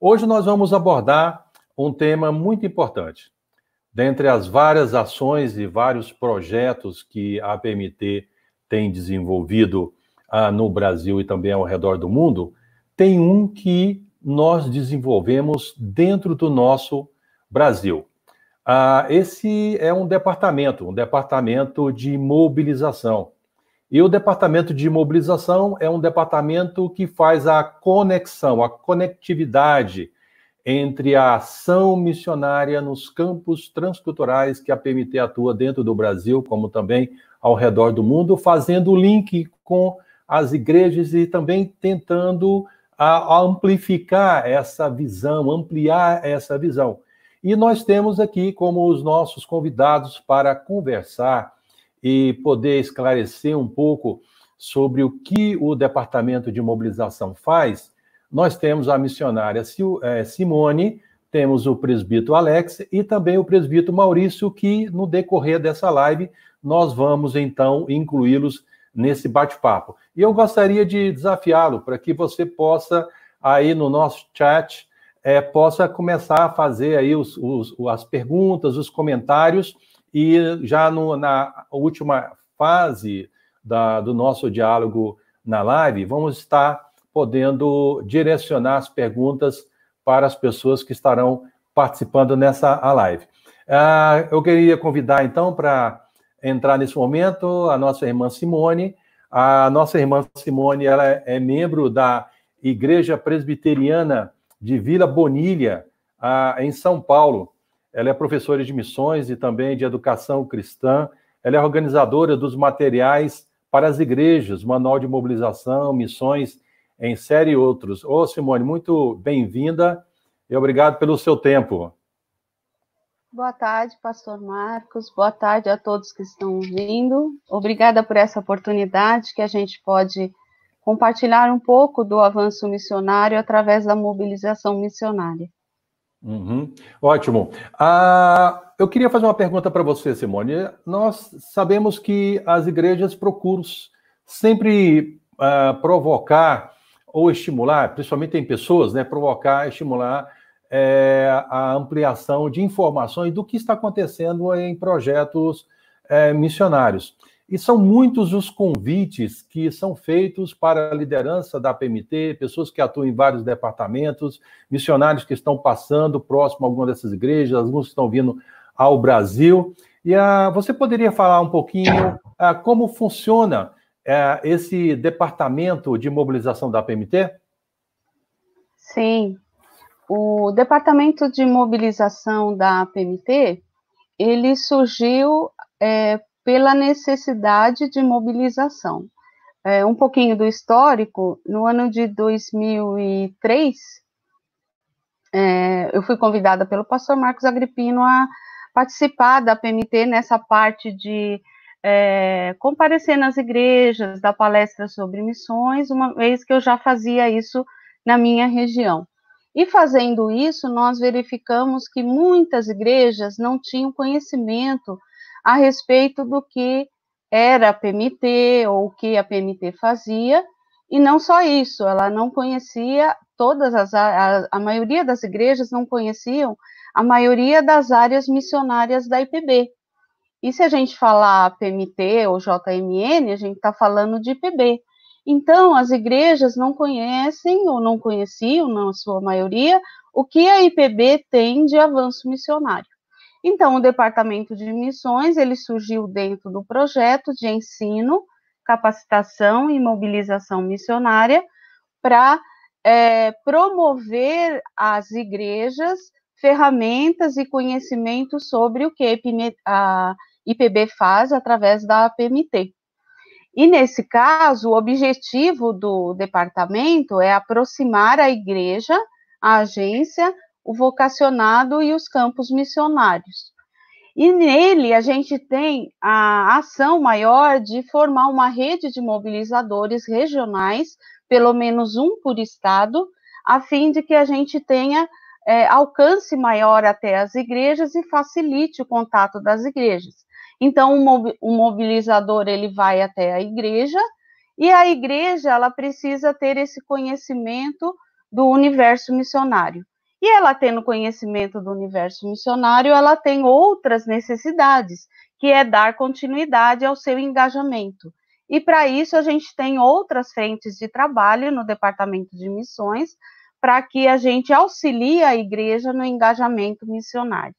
Hoje nós vamos abordar um tema muito importante. Dentre as várias ações e vários projetos que a PMT tem desenvolvido ah, no Brasil e também ao redor do mundo, tem um que nós desenvolvemos dentro do nosso Brasil. Ah, esse é um departamento, um departamento de mobilização. E o departamento de mobilização é um departamento que faz a conexão, a conectividade entre a ação missionária nos campos transculturais que a PMT atua dentro do Brasil, como também ao redor do mundo, fazendo o link com as igrejas e também tentando a, amplificar essa visão, ampliar essa visão. E nós temos aqui como os nossos convidados para conversar e poder esclarecer um pouco sobre o que o Departamento de Mobilização faz, nós temos a missionária é, Simone, temos o presbítero Alex e também o presbítero Maurício, que no decorrer dessa live nós vamos então incluí-los nesse bate-papo. E eu gostaria de desafiá-lo para que você possa, aí no nosso chat, é, possa começar a fazer aí os, os, as perguntas, os comentários, e já no, na última fase da, do nosso diálogo na live, vamos estar podendo direcionar as perguntas para as pessoas que estarão participando nessa live. Ah, eu queria convidar, então, para entrar nesse momento a nossa irmã Simone. A nossa irmã Simone ela é membro da Igreja Presbiteriana de Vila Bonilha, ah, em São Paulo. Ela é professora de missões e também de educação cristã. Ela é organizadora dos materiais para as igrejas, manual de mobilização, missões em série e outros. Ô, Simone, muito bem-vinda e obrigado pelo seu tempo. Boa tarde, pastor Marcos. Boa tarde a todos que estão ouvindo. Obrigada por essa oportunidade que a gente pode compartilhar um pouco do avanço missionário através da mobilização missionária. Uhum. Ótimo. Ah, eu queria fazer uma pergunta para você, Simone. Nós sabemos que as igrejas procuram sempre ah, provocar ou estimular, principalmente em pessoas, né, provocar, estimular é, a ampliação de informações do que está acontecendo em projetos é, missionários. E são muitos os convites que são feitos para a liderança da PMT, pessoas que atuam em vários departamentos, missionários que estão passando próximo a alguma dessas igrejas, alguns que estão vindo ao Brasil. E ah, você poderia falar um pouquinho ah, como funciona ah, esse departamento de mobilização da PMT? Sim. O departamento de mobilização da PMT, ele surgiu é, pela necessidade de mobilização. É, um pouquinho do histórico, no ano de 2003, é, eu fui convidada pelo pastor Marcos Agripino a participar da PMT nessa parte de é, comparecer nas igrejas, dar palestras sobre missões, uma vez que eu já fazia isso na minha região. E fazendo isso, nós verificamos que muitas igrejas não tinham conhecimento a respeito do que era a PMT ou o que a PMT fazia, e não só isso, ela não conhecia todas as a, a maioria das igrejas não conheciam a maioria das áreas missionárias da IPB. E se a gente falar PMT ou JMN, a gente está falando de IPB. Então, as igrejas não conhecem ou não conheciam, na sua maioria, o que a IPB tem de avanço missionário. Então, o departamento de missões ele surgiu dentro do projeto de ensino, capacitação e mobilização missionária para é, promover às igrejas ferramentas e conhecimentos sobre o que a IPB faz através da APMT. E nesse caso, o objetivo do departamento é aproximar a igreja, a agência, o vocacionado e os campos missionários. E nele a gente tem a ação maior de formar uma rede de mobilizadores regionais, pelo menos um por estado, a fim de que a gente tenha é, alcance maior até as igrejas e facilite o contato das igrejas. Então, o mobilizador ele vai até a igreja e a igreja ela precisa ter esse conhecimento do universo missionário. E ela tendo conhecimento do universo missionário, ela tem outras necessidades, que é dar continuidade ao seu engajamento. E para isso a gente tem outras frentes de trabalho no departamento de missões, para que a gente auxilie a igreja no engajamento missionário.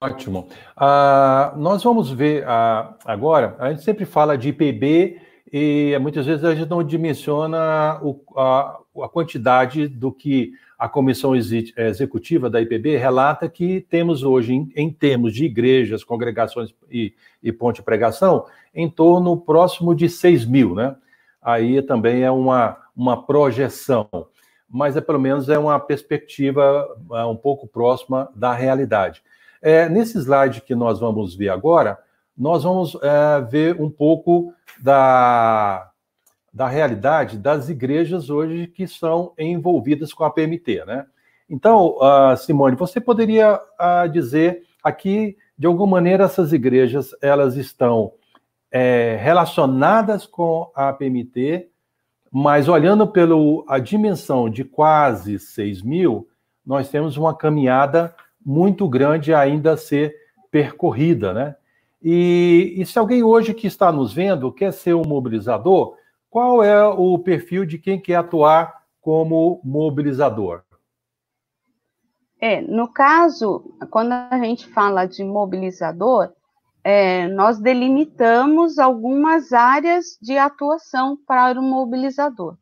Ótimo. Uh, nós vamos ver uh, agora, a gente sempre fala de IPB e muitas vezes a gente não dimensiona o, a, a, quantidade do que a comissão executiva da IPB relata que temos hoje, em, em termos de igrejas, congregações e, e ponte de pregação, em torno próximo de 6 mil, né? Aí também é uma, uma projeção, mas é pelo menos é uma perspectiva é, um pouco próxima da realidade. É, nesse slide que nós vamos ver agora, nós vamos é, ver um pouco da, da realidade das igrejas hoje que são envolvidas com a PMT, né? Então, uh, Simone, você poderia uh, dizer aqui, de alguma maneira, essas igrejas elas estão é, relacionadas com a PMT, mas olhando pela dimensão de quase 6 mil, nós temos uma caminhada muito grande ainda a ser percorrida, né? E, e, se alguém hoje que está nos vendo quer ser um mobilizador, qual é o perfil de quem quer atuar como mobilizador? É, no caso, quando a gente fala de mobilizador, é, nós delimitamos algumas áreas de atuação para o mobilizador.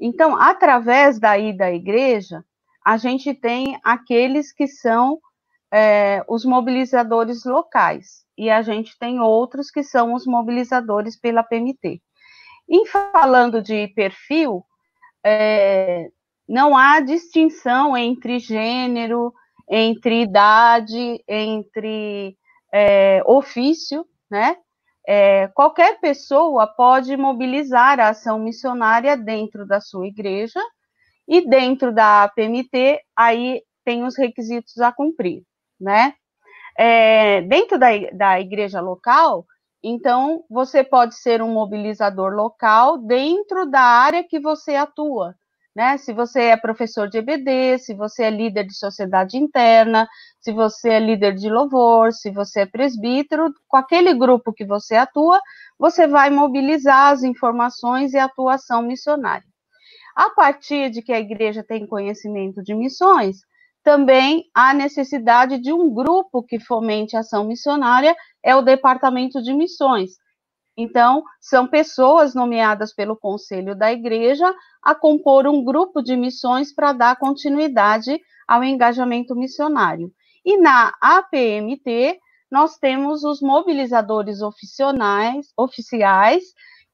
Então, através daí da igreja, a gente tem aqueles que são é, os mobilizadores locais, e a gente tem outros que são os mobilizadores pela PMT. Em falando de perfil, é, não há distinção entre gênero, entre idade, entre é, ofício, né? É, qualquer pessoa pode mobilizar a ação missionária dentro da sua igreja e dentro da PMT, aí tem os requisitos a cumprir, né? É, dentro da, da igreja local, então você pode ser um mobilizador local dentro da área que você atua, né? Se você é professor de EBD, se você é líder de sociedade interna, se você é líder de louvor, se você é presbítero, com aquele grupo que você atua, você vai mobilizar as informações e a atuação missionária. A partir de que a igreja tem conhecimento de missões, também há necessidade de um grupo que fomente a ação missionária, é o Departamento de Missões. Então, são pessoas nomeadas pelo conselho da igreja a compor um grupo de missões para dar continuidade ao engajamento missionário. E na APMT, nós temos os mobilizadores oficiais, oficiais,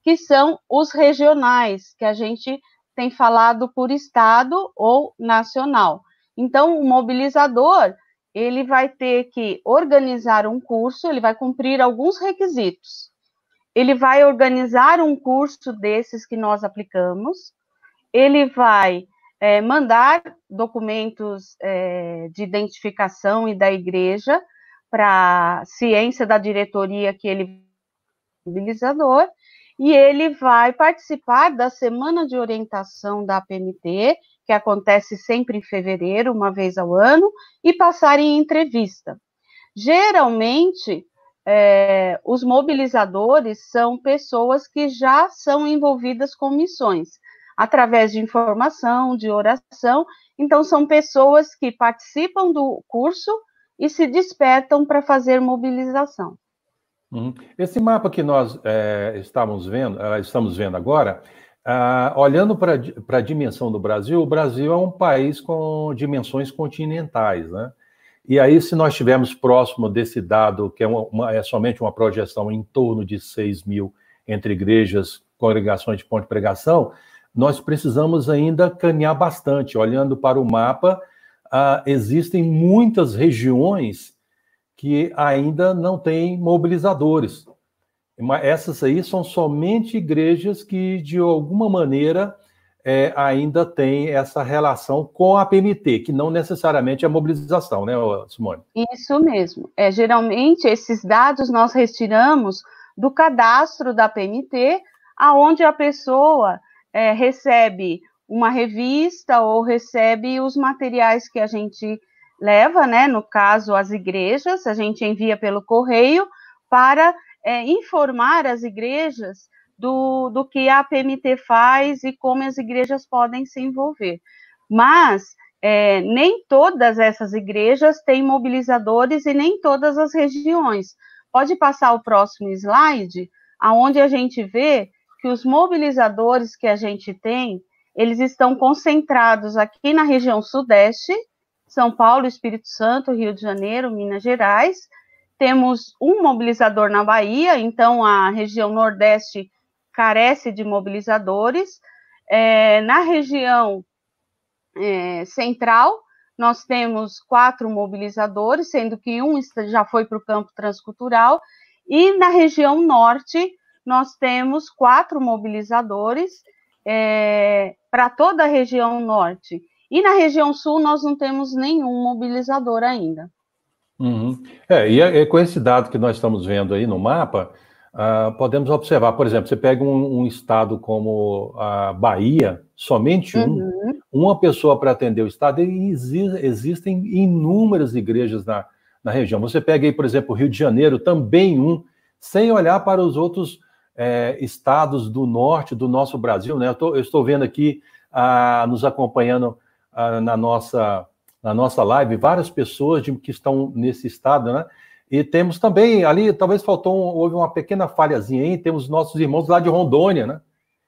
que são os regionais, que a gente tem falado por estado ou nacional. Então, o mobilizador, ele vai ter que organizar um curso, ele vai cumprir alguns requisitos. Ele vai organizar um curso desses que nós aplicamos, ele vai é, mandar documentos é, de identificação e da igreja para ciência da diretoria que ele mobilizador, e ele vai participar da semana de orientação da PMT, que acontece sempre em fevereiro, uma vez ao ano, e passar em entrevista. Geralmente, é, os mobilizadores são pessoas que já são envolvidas com missões, através de informação, de oração. Então, são pessoas que participam do curso e se despertam para fazer mobilização. Uhum. Esse mapa que nós é, estamos vendo, uh, estamos vendo agora, uh, olhando para a dimensão do Brasil, o Brasil é um país com dimensões continentais, né? E aí, se nós estivermos próximo desse dado, que é, uma, é somente uma projeção em torno de 6 mil entre igrejas, congregações de ponto de pregação, nós precisamos ainda caminhar bastante. Olhando para o mapa, uh, existem muitas regiões que ainda não têm mobilizadores. Essas aí são somente igrejas que, de alguma maneira, é, ainda têm essa relação com a PMT, que não necessariamente é mobilização, né, Simone? Isso mesmo. É, geralmente, esses dados nós retiramos do cadastro da PMT, aonde a pessoa é, recebe uma revista ou recebe os materiais que a gente leva, né? No caso, as igrejas, a gente envia pelo correio para é, informar as igrejas do, do que a PMT faz e como as igrejas podem se envolver. Mas é, nem todas essas igrejas têm mobilizadores e nem todas as regiões. Pode passar o próximo slide, aonde a gente vê que os mobilizadores que a gente tem, eles estão concentrados aqui na região sudeste, São Paulo, Espírito Santo, Rio de Janeiro, Minas Gerais. Temos um mobilizador na Bahia, então a região nordeste carece de mobilizadores. É, na região é, central, nós temos quatro mobilizadores, sendo que um já foi para o campo transcultural, e na região norte, nós temos quatro mobilizadores é, para toda a região norte. E na região sul, nós não temos nenhum mobilizador ainda. Uhum. É, e é, é com esse dado que nós estamos vendo aí no mapa, Uh, podemos observar, por exemplo, você pega um, um, estado como a Bahia, somente um, uhum. uma pessoa para atender o estado, e existem inúmeras igrejas na, na região. Você pega aí, por exemplo, o Rio de Janeiro, também um, sem olhar para os outros é, estados do norte do nosso Brasil, né? Eu, tô, eu estou vendo aqui, uh, nos acompanhando uh, na, nossa, na nossa live, várias pessoas de, que estão nesse estado, né? E temos também ali, talvez faltou, houve uma pequena falhazinha aí, temos nossos irmãos lá de Rondônia, né?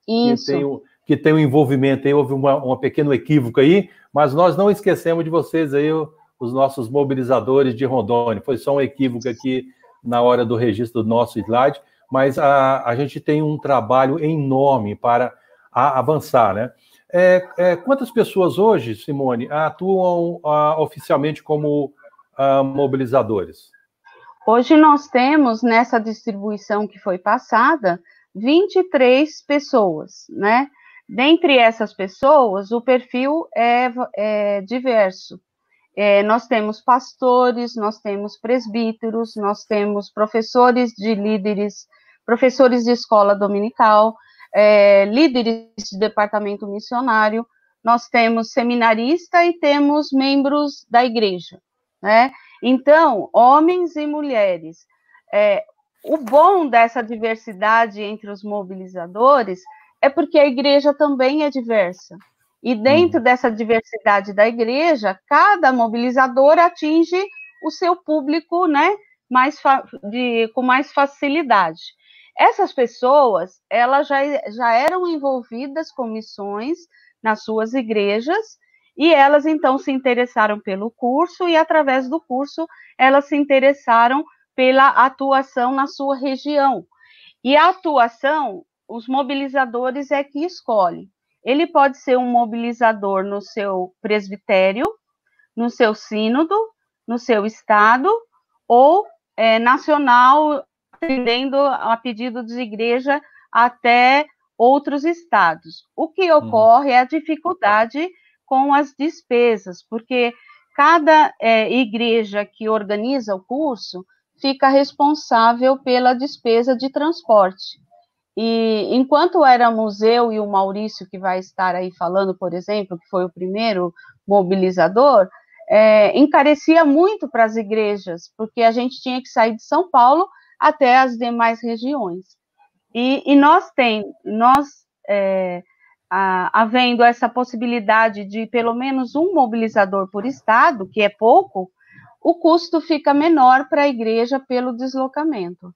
Isso. Que tem, que tem um envolvimento aí, houve uma, um pequeno equívoco aí, mas nós não esquecemos de vocês aí, os nossos mobilizadores de Rondônia. Foi só um equívoco aqui na hora do registro do nosso slide, mas a, a gente tem um trabalho enorme para a, avançar, né? É, é, quantas pessoas hoje, Simone, atuam a, oficialmente como ah, mobilizadores? Hoje nós temos nessa distribuição que foi passada 23 pessoas, né? Dentre essas pessoas, o perfil é, é diverso. É, nós temos pastores, nós temos presbíteros, nós temos professores de líderes, professores de escola dominical, é, líderes de departamento missionário, nós temos seminarista e temos membros da igreja, né? Então, homens e mulheres. É, o bom dessa diversidade entre os mobilizadores é porque a igreja também é diversa. E dentro uhum. dessa diversidade da igreja, cada mobilizador atinge o seu público, né, mais de, com mais facilidade. Essas pessoas, elas já, já eram envolvidas com missões nas suas igrejas e elas então se interessaram pelo curso e através do curso elas se interessaram pela atuação na sua região. E a atuação, os mobilizadores é que escolhe. Ele pode ser um mobilizador no seu presbitério, no seu sínodo, no seu estado ou é, nacional, atendendo a pedido de igreja até outros estados. O que hum. ocorre é a dificuldade com as despesas, porque cada é, igreja que organiza o curso fica responsável pela despesa de transporte. E enquanto éramos eu e o Maurício, que vai estar aí falando, por exemplo, que foi o primeiro mobilizador, é, encarecia muito para as igrejas, porque a gente tinha que sair de São Paulo até as demais regiões. E, e nós tem, nós é, havendo essa possibilidade de pelo menos um mobilizador por estado, que é pouco, o custo fica menor para a igreja pelo deslocamento.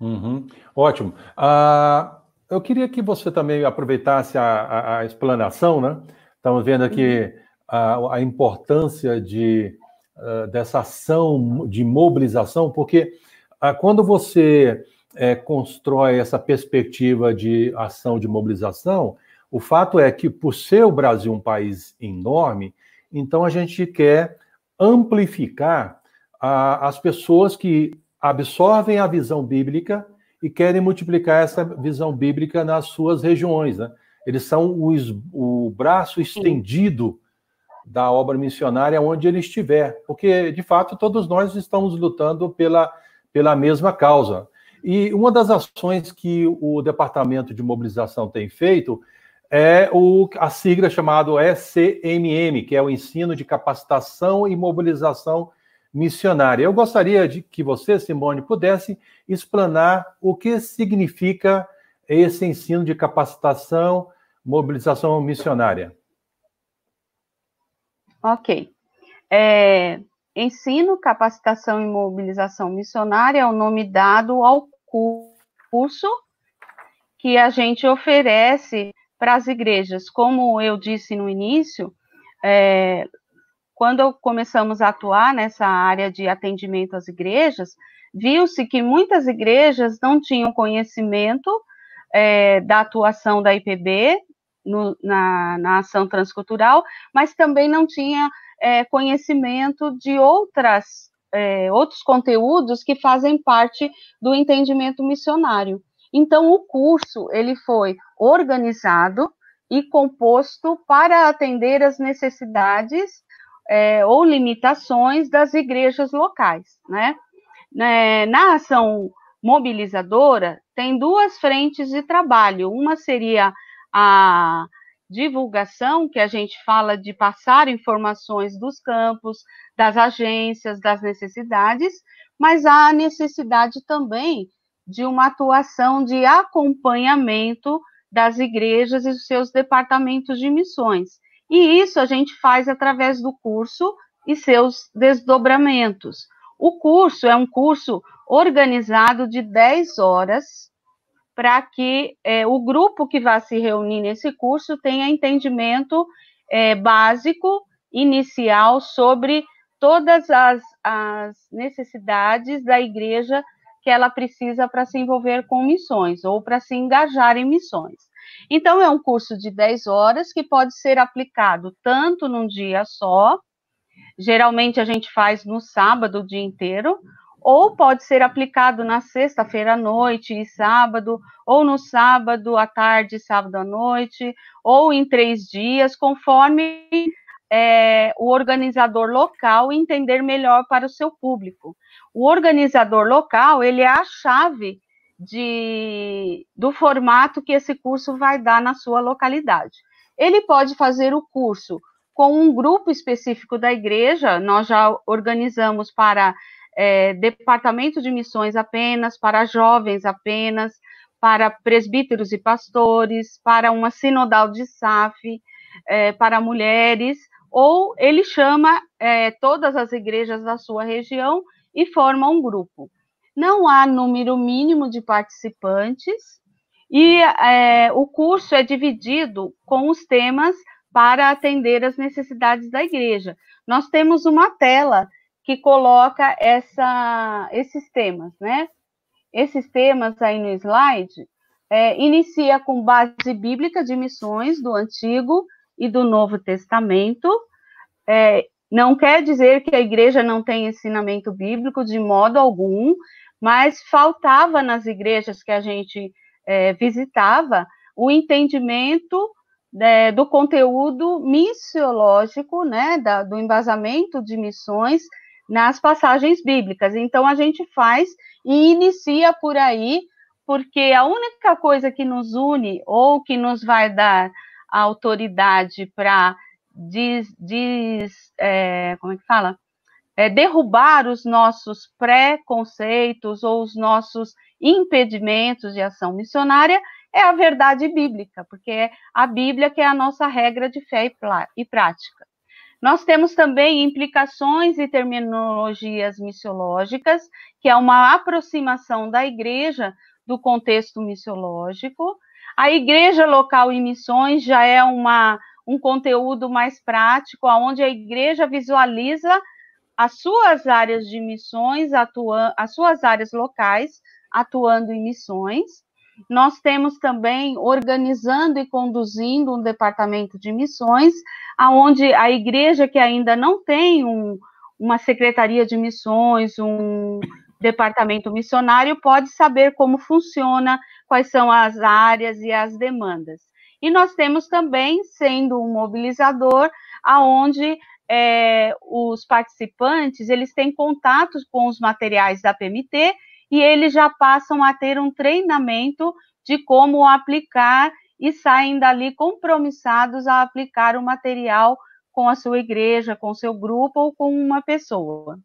Uhum. Ótimo. Uh, eu queria que você também aproveitasse a, a, a explanação, né? Estamos vendo aqui uhum. a, a, importância de, uh, dessa ação de mobilização, porque quando você é, constrói essa perspectiva de ação de mobilização, o fato é que, por ser o Brasil um país enorme, então a gente quer amplificar a, as pessoas que absorvem a visão bíblica e querem multiplicar essa visão bíblica nas suas regiões. Né? Eles são os, o braço estendido da obra missionária onde ele estiver, porque, de fato, todos nós estamos lutando pela, pela mesma causa. E uma das ações que o Departamento de Mobilização tem feito é o, a sigla chamada ECMM, que é o Ensino de Capacitação e Mobilização Missionária. Eu gostaria de que você, Simone, pudesse explanar o que significa esse ensino de capacitação, mobilização missionária. Ok. É, ensino, capacitação e mobilização missionária é o nome dado ao curso que a gente oferece para as igrejas. Como eu disse no início, é, quando começamos a atuar nessa área de atendimento às igrejas, viu-se que muitas igrejas não tinham conhecimento é, da atuação da IPB no, na, na, ação transcultural, mas também não tinha é, conhecimento de outras, é, outros conteúdos que fazem parte do entendimento missionário. Então, o curso ele foi organizado e composto para atender as necessidades é, ou limitações das igrejas locais, né? É, na ação mobilizadora, tem duas frentes de trabalho. Uma seria a divulgação, que a gente fala de passar informações dos campos, das agências, das necessidades, mas há a necessidade também de uma atuação de acompanhamento das igrejas e dos seus departamentos de missões. E isso a gente faz através do curso e seus desdobramentos. O curso é um curso organizado de 10 horas para que é, o grupo que vai se reunir nesse curso tenha entendimento é, básico, inicial, sobre todas as, as necessidades da igreja que ela precisa para se envolver com missões ou para se engajar em missões. Então, é um curso de 10 horas que pode ser aplicado tanto num dia só, geralmente a gente faz no sábado o dia inteiro, ou pode ser aplicado na sexta-feira à noite e sábado, ou no sábado à tarde, sábado à noite, ou em três dias, conforme é, o organizador local entender melhor para o seu público. O organizador local, ele é a chave de, do formato que esse curso vai dar na sua localidade. Ele pode fazer o curso com um grupo específico da igreja, nós já organizamos para é, departamento de missões apenas, para jovens apenas, para presbíteros e pastores, para uma sinodal de SAF, é, para mulheres, ou ele chama é, todas as igrejas da sua região e forma um grupo. Não há número mínimo de participantes e é, o curso é dividido com os temas para atender as necessidades da igreja. Nós temos uma tela que coloca essa, esses temas, né? Esses temas aí no slide é, inicia com base bíblica de missões do Antigo e do Novo Testamento, é, não quer dizer que a igreja não tem ensinamento bíblico de modo algum, mas faltava nas igrejas que a gente é, visitava o entendimento é, do conteúdo missiológico, né, da, do embasamento de missões nas passagens bíblicas. Então a gente faz e inicia por aí, porque a única coisa que nos une ou que nos vai dar a autoridade para diz, diz é, como é que fala? É, derrubar os nossos preconceitos ou os nossos impedimentos de ação missionária é a verdade bíblica, porque é a Bíblia que é a nossa regra de fé e prática. Nós temos também implicações e terminologias missiológicas, que é uma aproximação da igreja do contexto missiológico. A igreja local e missões já é uma um conteúdo mais prático, onde a igreja visualiza as suas áreas de missões, as suas áreas locais, atuando em missões. Nós temos também organizando e conduzindo um departamento de missões, aonde a igreja que ainda não tem um, uma secretaria de missões, um departamento missionário, pode saber como funciona, quais são as áreas e as demandas. E nós temos também, sendo um mobilizador, aonde é, os participantes eles têm contatos com os materiais da PMT e eles já passam a ter um treinamento de como aplicar e saem dali compromissados a aplicar o material com a sua igreja, com o seu grupo ou com uma pessoa.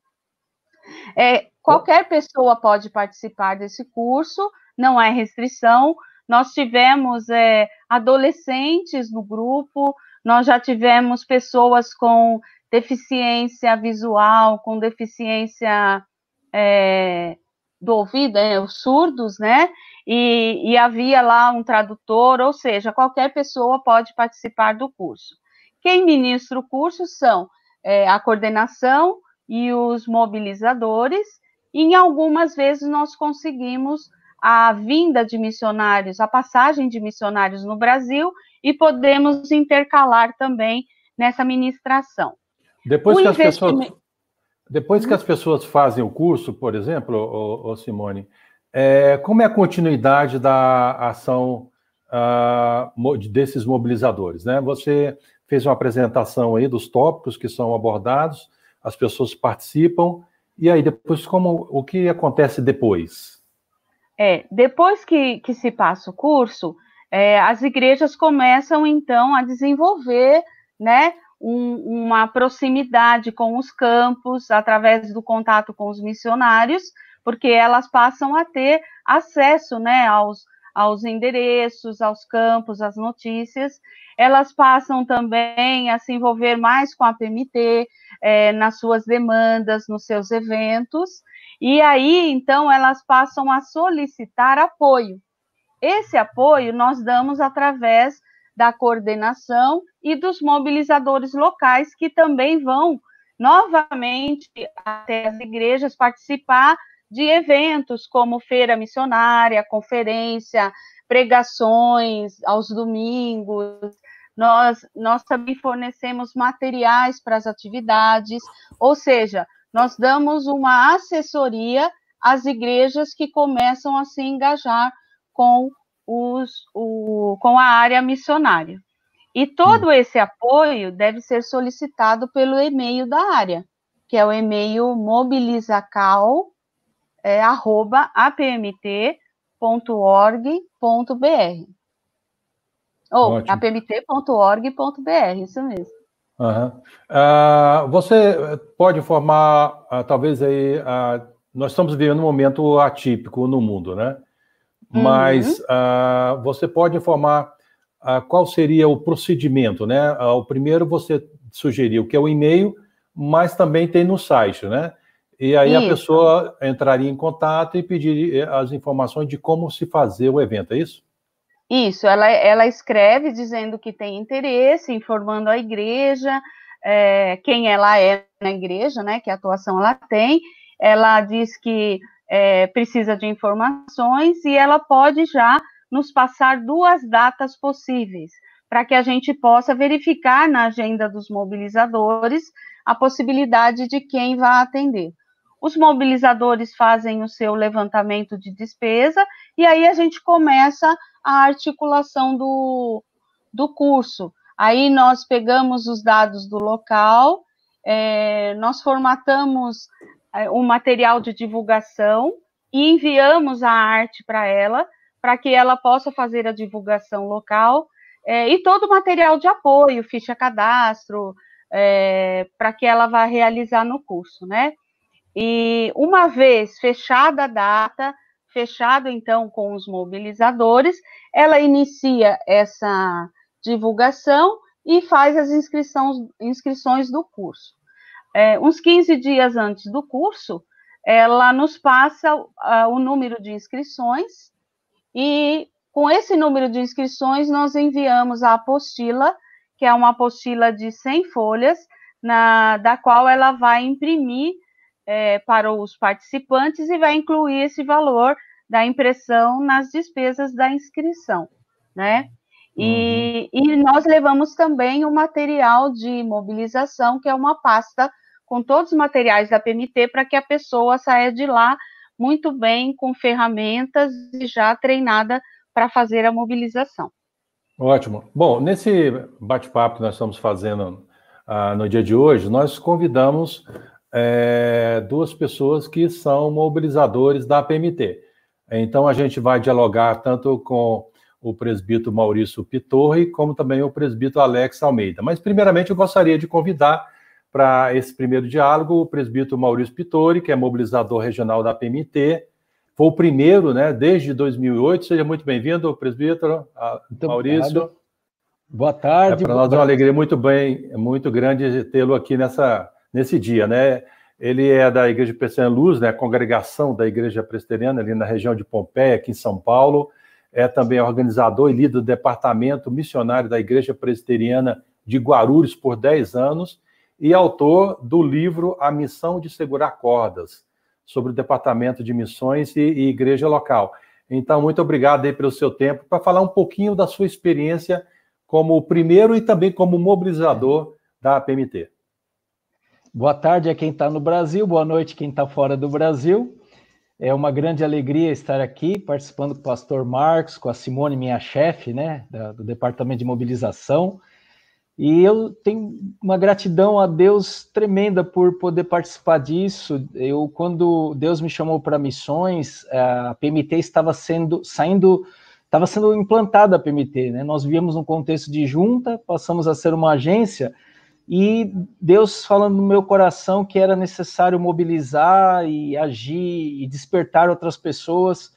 É, qualquer pessoa pode participar desse curso, não é restrição. Nós tivemos é, adolescentes no grupo, nós já tivemos pessoas com deficiência visual, com deficiência é, do ouvido, é, os surdos, né? E, e havia lá um tradutor, ou seja, qualquer pessoa pode participar do curso. Quem ministra o curso são é, a coordenação e os mobilizadores, e em algumas vezes nós conseguimos a vinda de missionários, a passagem de missionários no Brasil, e podemos intercalar também nessa ministração. Depois o que as pessoas depois que as pessoas fazem o curso, por exemplo, ô, ô Simone, é, como é a continuidade da ação uh, desses mobilizadores? Né? Você fez uma apresentação aí dos tópicos que são abordados, as pessoas participam, e aí depois como o que acontece depois? É, depois que, que se passa o curso, é, as igrejas começam então a desenvolver né, um, uma proximidade com os campos, através do contato com os missionários, porque elas passam a ter acesso né, aos, aos endereços, aos campos, às notícias. Elas passam também a se envolver mais com a PMT, é, nas suas demandas, nos seus eventos, e aí, então, elas passam a solicitar apoio. Esse apoio nós damos através da coordenação e dos mobilizadores locais que também vão novamente até as igrejas participar de eventos como feira missionária, conferência, pregações aos domingos. Nós, nós também fornecemos materiais para as atividades, ou seja, nós damos uma assessoria às igrejas que começam a se engajar com os, o, com a área missionária. E todo hum. esse apoio deve ser solicitado pelo e-mail da área, que é o e-mail mobilizacal.apmt.org.br. Ou apmt.org.br, isso mesmo. Uhum. Uh, você pode informar, uh, talvez aí, uh, nós estamos vivendo um momento atípico no mundo, né? Mas uhum. uh, você pode informar uh, qual seria o procedimento, né? Uh, o primeiro você sugeriu que é o e-mail, mas também tem no site, né? E aí isso. a pessoa entraria em contato e pediria eh, as informações de como se fazer o evento, é isso? Isso, ela, ela escreve dizendo que tem interesse, informando a igreja, é, quem ela é na igreja, né? Que atuação ela tem. Ela diz que é, precisa de informações e ela pode já nos passar duas datas possíveis, para que a gente possa verificar na agenda dos mobilizadores a possibilidade de quem vai atender. Os mobilizadores fazem o seu levantamento de despesa e aí a gente começa a articulação do, do curso. Aí nós pegamos os dados do local, é, nós formatamos um material de divulgação e enviamos a arte para ela, para que ela possa fazer a divulgação local é, e todo o material de apoio, ficha cadastro, é, para que ela vá realizar no curso, né? E uma vez fechada a data, fechado então com os mobilizadores, ela inicia essa divulgação e faz as inscrições, inscrições do curso é, uns 15 dias antes do curso, ela nos passa uh, o número de inscrições e com esse número de inscrições nós enviamos a apostila, que é uma apostila de 100 folhas, na, da qual ela vai imprimir é, para os participantes e vai incluir esse valor da impressão nas despesas da inscrição, né? E, uhum. e nós levamos também o material de mobilização, que é uma pasta com todos os materiais da PMT para que a pessoa saia de lá muito bem, com ferramentas e já treinada para fazer a mobilização. Ótimo. Bom, nesse bate-papo que nós estamos fazendo uh, no dia de hoje, nós convidamos é, duas pessoas que são mobilizadores da PMT. Então, a gente vai dialogar tanto com o presbítero Maurício Pitorri, como também o presbítero Alex Almeida. Mas, primeiramente, eu gostaria de convidar para esse primeiro diálogo o presbítero Maurício Pitori, que é mobilizador regional da PMT. Foi o primeiro, né, desde 2008. Seja muito bem-vindo, presbítero muito Maurício. Obrigado. Boa tarde. É para nós é uma alegria muito bem, muito grande tê-lo aqui nessa, nesse dia, né? Ele é da Igreja Presbiteriana Luz, né, congregação da Igreja Presbiteriana ali na região de Pompeia, aqui em São Paulo. É também organizador e líder do departamento missionário da Igreja Presbiteriana de Guarulhos por 10 anos e autor do livro A Missão de Segurar Cordas, sobre o Departamento de Missões e, e Igreja Local. Então, muito obrigado aí pelo seu tempo para falar um pouquinho da sua experiência como primeiro e também como mobilizador da PMT. Boa tarde a quem está no Brasil, boa noite quem está fora do Brasil. É uma grande alegria estar aqui participando com o pastor Marcos, com a Simone, minha chefe, né, do Departamento de Mobilização. E eu tenho uma gratidão a Deus tremenda por poder participar disso. Eu, quando Deus me chamou para missões, a PMT estava sendo saindo, estava sendo implantada a PMT, né? Nós vivíamos num contexto de junta, passamos a ser uma agência e Deus falando no meu coração que era necessário mobilizar e agir e despertar outras pessoas.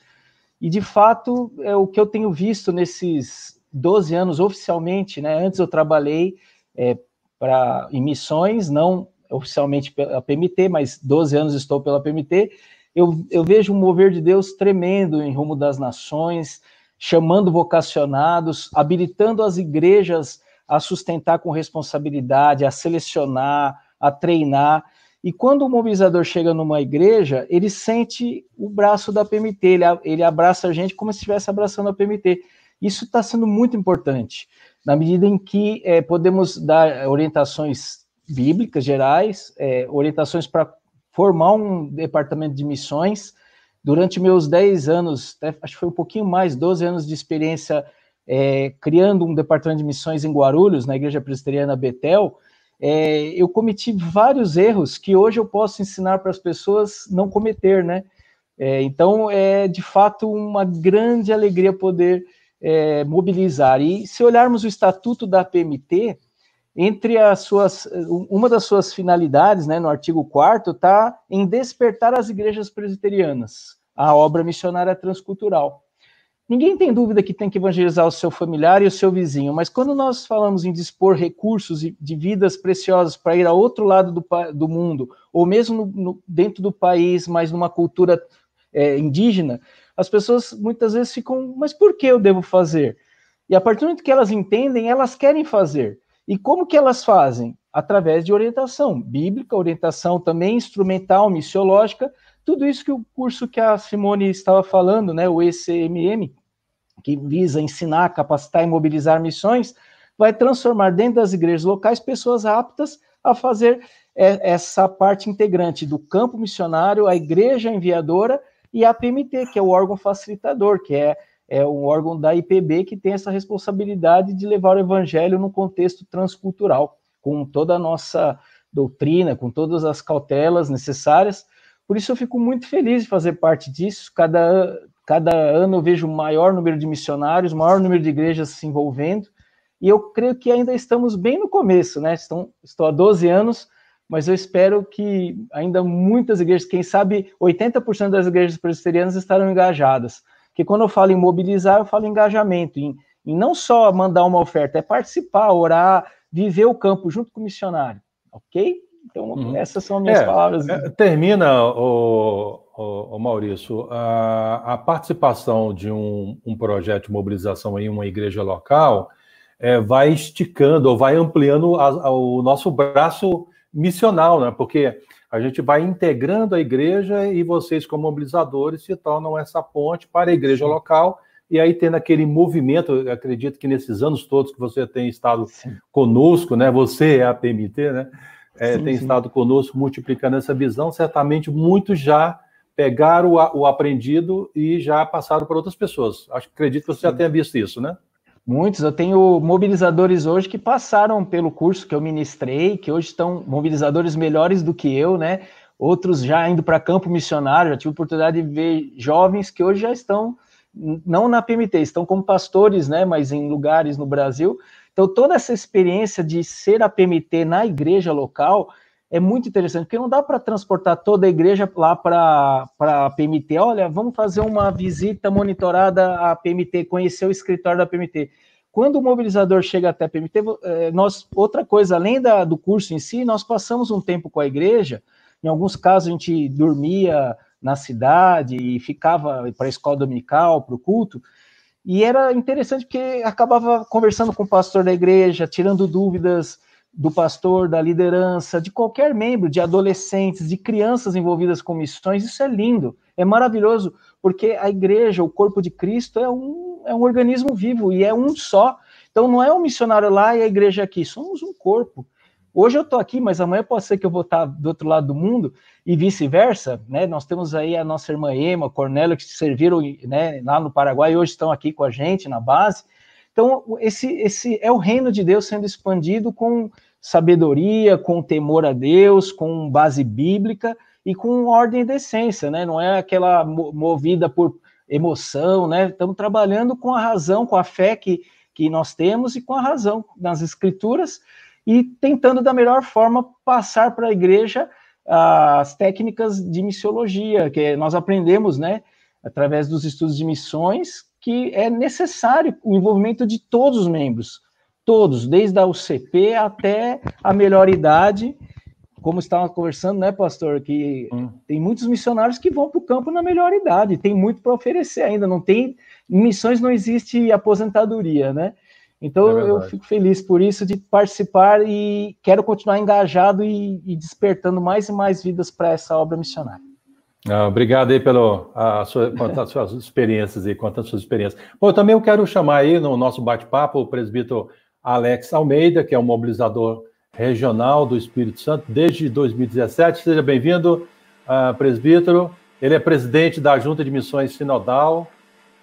E de fato, é o que eu tenho visto nesses 12 anos oficialmente, né? Antes eu trabalhei é, para em missões, não oficialmente pela PMT, mas 12 anos estou pela PMT. Eu, eu vejo um mover de Deus tremendo em rumo das nações, chamando vocacionados, habilitando as igrejas a sustentar com responsabilidade, a selecionar, a treinar. E quando o mobilizador chega numa igreja, ele sente o braço da PMT, ele, ele abraça a gente como se estivesse abraçando a PMT. Isso está sendo muito importante, na medida em que é, podemos dar orientações bíblicas gerais, é, orientações para formar um departamento de missões. Durante meus 10 anos, acho que foi um pouquinho mais, 12 anos de experiência é, criando um departamento de missões em Guarulhos, na Igreja Presbiteriana Betel, é, eu cometi vários erros que hoje eu posso ensinar para as pessoas não cometer, né? É, então, é de fato uma grande alegria poder é, mobilizar. E se olharmos o estatuto da PMT, entre as suas, uma das suas finalidades, né, no artigo 4 está em despertar as igrejas presbiterianas, a obra missionária transcultural. Ninguém tem dúvida que tem que evangelizar o seu familiar e o seu vizinho, mas quando nós falamos em dispor recursos de vidas preciosas para ir ao outro lado do, do mundo, ou mesmo no, no, dentro do país, mas numa cultura é, indígena, as pessoas muitas vezes ficam, mas por que eu devo fazer? E a partir do momento que elas entendem, elas querem fazer. E como que elas fazem? Através de orientação bíblica, orientação também instrumental, missiológica, tudo isso que o curso que a Simone estava falando, né, o ECMM, que visa ensinar, capacitar e mobilizar missões, vai transformar dentro das igrejas locais pessoas aptas a fazer é, essa parte integrante do campo missionário, a igreja enviadora e a PMT, que é o órgão facilitador, que é, é um órgão da IPB que tem essa responsabilidade de levar o evangelho num contexto transcultural, com toda a nossa doutrina, com todas as cautelas necessárias. Por isso eu fico muito feliz de fazer parte disso. Cada, cada ano eu vejo maior número de missionários, maior número de igrejas se envolvendo, e eu creio que ainda estamos bem no começo, né? Estou, estou há 12 anos, mas eu espero que ainda muitas igrejas, quem sabe 80% das igrejas presbiterianas estarão engajadas. Porque quando eu falo em mobilizar, eu falo em engajamento, em, em não só mandar uma oferta, é participar, orar, viver o campo junto com o missionário, ok? Então, uhum. essas são as minhas é, palavras. É, termina, o, o, o Maurício, a, a, participação de um, um, projeto de mobilização em uma igreja local é, vai esticando ou vai ampliando a, a, o nosso braço missional, né? Porque a gente vai integrando a igreja e vocês, como mobilizadores, se tornam essa ponte para a igreja sim. local. E aí, tendo aquele movimento, acredito que nesses anos todos que você tem estado sim. conosco, né? Você é a PMT, né? É, sim, tem estado conosco multiplicando essa visão, certamente muitos já pegaram o, o aprendido e já passaram para outras pessoas. Acho, acredito que você já tenha visto isso, né? Muitos, eu tenho mobilizadores hoje que passaram pelo curso que eu ministrei, que hoje estão mobilizadores melhores do que eu, né? Outros já indo para campo missionário, já tive oportunidade de ver jovens que hoje já estão não na PMT, estão como pastores, né, mas em lugares no Brasil. Então, toda essa experiência de ser a PMT na igreja local é muito interessante, porque não dá para transportar toda a igreja lá para a PMT. Olha, vamos fazer uma visita monitorada à PMT, conhecer o escritório da PMT. Quando o mobilizador chega até a PMT, é, nós, outra coisa, além da, do curso em si, nós passamos um tempo com a igreja. Em alguns casos, a gente dormia na cidade e ficava para a escola dominical, para o culto. E era interessante porque acabava conversando com o pastor da igreja, tirando dúvidas do pastor, da liderança, de qualquer membro, de adolescentes, de crianças envolvidas com missões. Isso é lindo, é maravilhoso, porque a igreja, o corpo de Cristo, é um, é um organismo vivo e é um só. Então não é um missionário lá e a igreja aqui, somos um corpo. Hoje eu estou aqui, mas amanhã pode ser que eu vou estar do outro lado do mundo e vice-versa, né? Nós temos aí a nossa irmã Ema, Cornélio, que serviram né, lá no Paraguai e hoje estão aqui com a gente na base. Então, esse, esse é o reino de Deus sendo expandido com sabedoria, com temor a Deus, com base bíblica e com ordem e decência, né? Não é aquela movida por emoção, né? Estamos trabalhando com a razão, com a fé que, que nós temos e com a razão nas escrituras e tentando da melhor forma passar para a igreja as técnicas de missiologia que nós aprendemos, né, através dos estudos de missões, que é necessário o envolvimento de todos os membros, todos, desde a UCP até a melhor idade, como estava conversando, né, pastor, que hum. tem muitos missionários que vão para o campo na melhor idade, tem muito para oferecer ainda, não tem, em missões não existe aposentadoria, né? Então é eu fico feliz por isso de participar e quero continuar engajado e, e despertando mais e mais vidas para essa obra missionária. Ah, obrigado aí pelo a sua, as suas experiências e quanto suas experiências. Bom, eu também quero chamar aí no nosso bate-papo o presbítero Alex Almeida, que é um mobilizador regional do Espírito Santo desde 2017. Seja bem-vindo, uh, presbítero. Ele é presidente da Junta de Missões Sinodal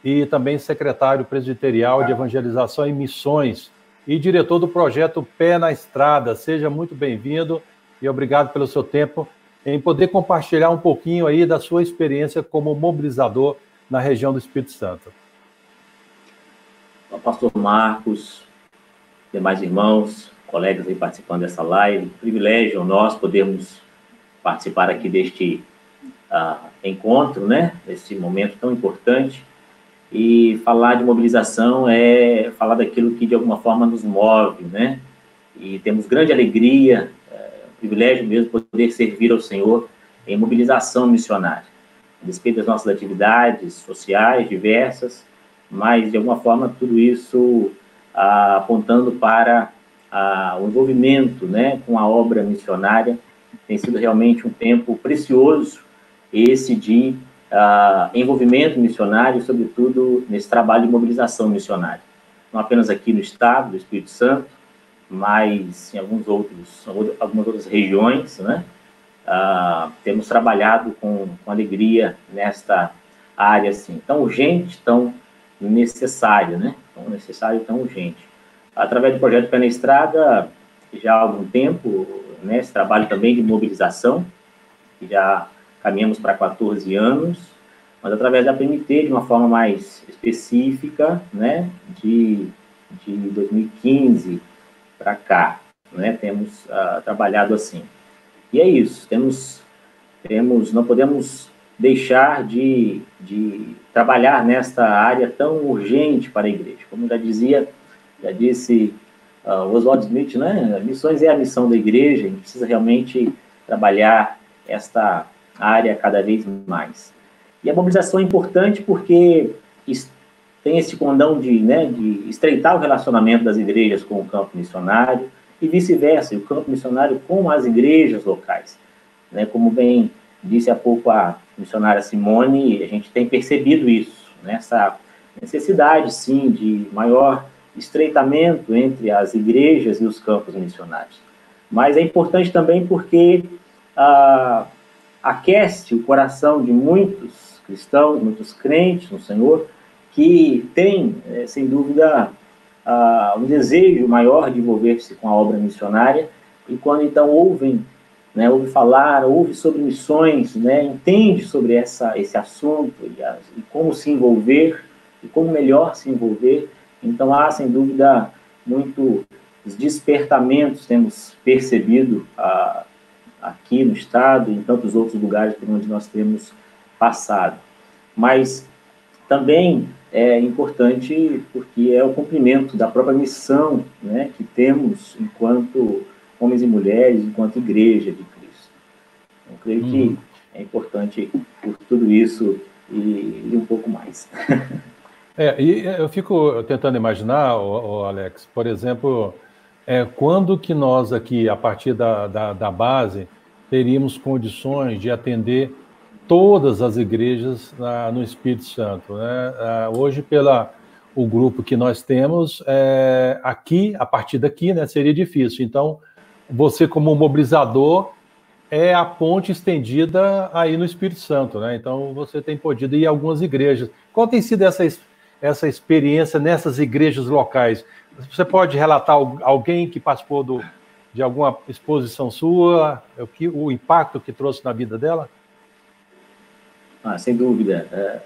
e também secretário presbiterial de Evangelização e Missões e diretor do projeto Pé na Estrada. Seja muito bem-vindo e obrigado pelo seu tempo em poder compartilhar um pouquinho aí da sua experiência como mobilizador na região do Espírito Santo. Pastor Marcos, demais irmãos, colegas aí participando dessa live, privilégio nós podermos participar aqui deste uh, encontro, né? Nesse momento tão importante e falar de mobilização é falar daquilo que de alguma forma nos move, né? E temos grande alegria, privilégio mesmo poder servir ao Senhor em mobilização missionária. A despeito das nossas atividades sociais diversas, mas de alguma forma tudo isso ah, apontando para ah, o envolvimento, né, com a obra missionária. Tem sido realmente um tempo precioso esse de uh, envolvimento missionário, sobretudo nesse trabalho de mobilização missionária. Não apenas aqui no estado do Espírito Santo, mas em alguns outros, algumas outras regiões, né? Uh, temos trabalhado com, com alegria nesta área, assim, tão urgente, tão necessário, né? Tão necessário, tão urgente. Através do projeto Pé na Estrada, já há algum tempo, né, esse trabalho também de mobilização, que já caminhamos para 14 anos, mas através da PMT, de uma forma mais específica, né, de, de 2015 para cá, né, temos uh, trabalhado assim. E é isso, temos, temos, não podemos deixar de, de trabalhar nesta área tão urgente para a igreja. Como já dizia, já disse uh, Oswald Smith, né, missões é a missão da igreja, a gente precisa realmente trabalhar esta área cada vez mais. E a mobilização é importante porque tem esse condão de, né, de estreitar o relacionamento das igrejas com o campo missionário e vice-versa, o campo missionário com as igrejas locais. Né, como bem disse há pouco a missionária Simone, a gente tem percebido isso, né, necessidade, sim, de maior estreitamento entre as igrejas e os campos missionários. Mas é importante também porque ah, aquece o coração de muitos cristãos, muitos crentes no Senhor, que têm, é, sem dúvida, uh, um desejo maior de envolver-se com a obra missionária, e quando então ouvem, né, ouve falar, ouve sobre missões, né, entende sobre essa, esse assunto e, e como se envolver, e como melhor se envolver. Então, há, sem dúvida, muitos despertamentos temos percebido aqui no Estado e em tantos outros lugares por onde nós temos passado. Mas também é importante porque é o cumprimento da própria missão né, que temos enquanto homens e mulheres, enquanto igreja de Cristo. Eu creio que uhum. é importante por tudo isso e, e um pouco mais. É, e eu fico tentando imaginar, o, Alex, por exemplo, é, quando que nós aqui, a partir da, da, da base, teríamos condições de atender todas as igrejas na, no Espírito Santo. Né? Ah, hoje, pela o grupo que nós temos, é, aqui, a partir daqui, né, seria difícil. Então, você como mobilizador é a ponte estendida aí no Espírito Santo, né? Então, você tem podido ir a algumas igrejas. Qual tem sido essa, essa experiência nessas igrejas locais? Você pode relatar alguém que participou do, de alguma exposição sua, o, que, o impacto que trouxe na vida dela? Ah, sem dúvida. É,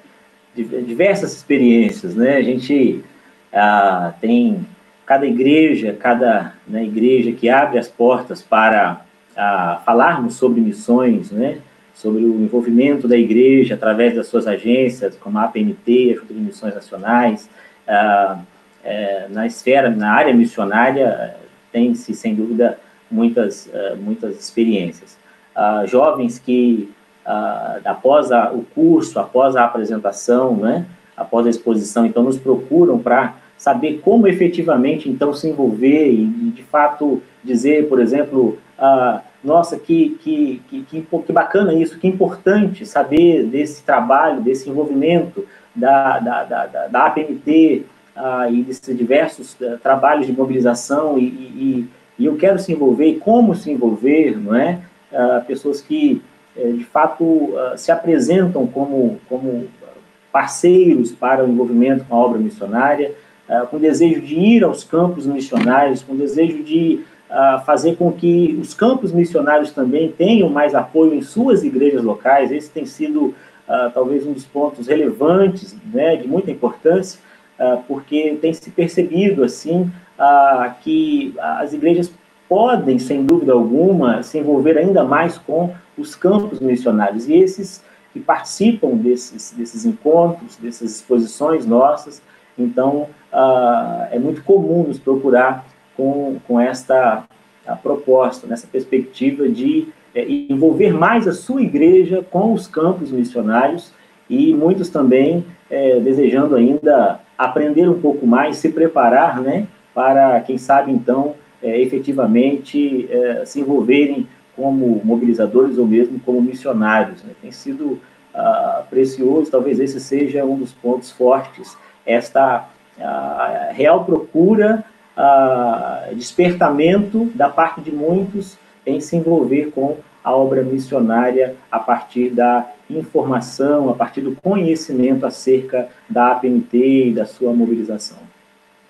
diversas experiências, né? A gente ah, tem cada igreja, cada né, igreja que abre as portas para ah, falarmos sobre missões, né? Sobre o envolvimento da igreja através das suas agências, como a APMT, a Junta de Missões Nacionais, ah, é, na esfera, na área missionária, tem-se, sem dúvida, muitas, uh, muitas experiências. Uh, jovens que, uh, após a, o curso, após a apresentação, né, após a exposição, então nos procuram para saber como efetivamente, então, se envolver e, de fato, dizer, por exemplo, nossa, que, que, que, que, bacana isso, que importante saber desse trabalho, desse envolvimento da, da, da, da APMT, ah, e desses diversos uh, trabalhos de mobilização e, e, e, eu quero se envolver e como se envolver, não é? Uh, pessoas que uh, de fato ah, se apresentam como, como parceiros para o envolvimento com a obra missionária, com desejo de ir aos campos missionários, com desejo de fazer com que os campos missionários também tenham mais apoio em suas igrejas locais. Esse tem sido talvez um dos pontos relevantes, né, de muita importância ah, porque tem se percebido assim ah, que as igrejas podem, sem dúvida alguma, se envolver ainda mais com os campos missionários e esses que participam desses, desses encontros, dessas exposições nossas. Então, uh, é muito comum nos procurar com, com esta proposta, nessa perspectiva de é, envolver mais a sua igreja com os campos missionários e muitos também é, desejando ainda aprender um pouco mais, se preparar, né, para, quem sabe, então, é, efetivamente se envolverem como mobilizadores ou mesmo como missionários. Né? Tem sido uh, precioso, talvez esse seja um dos pontos fortes, esta uh, real procura, uh, despertamento da parte de muitos em se envolver com a obra missionária a partir da informação, a partir do conhecimento acerca da APMT e da sua mobilização.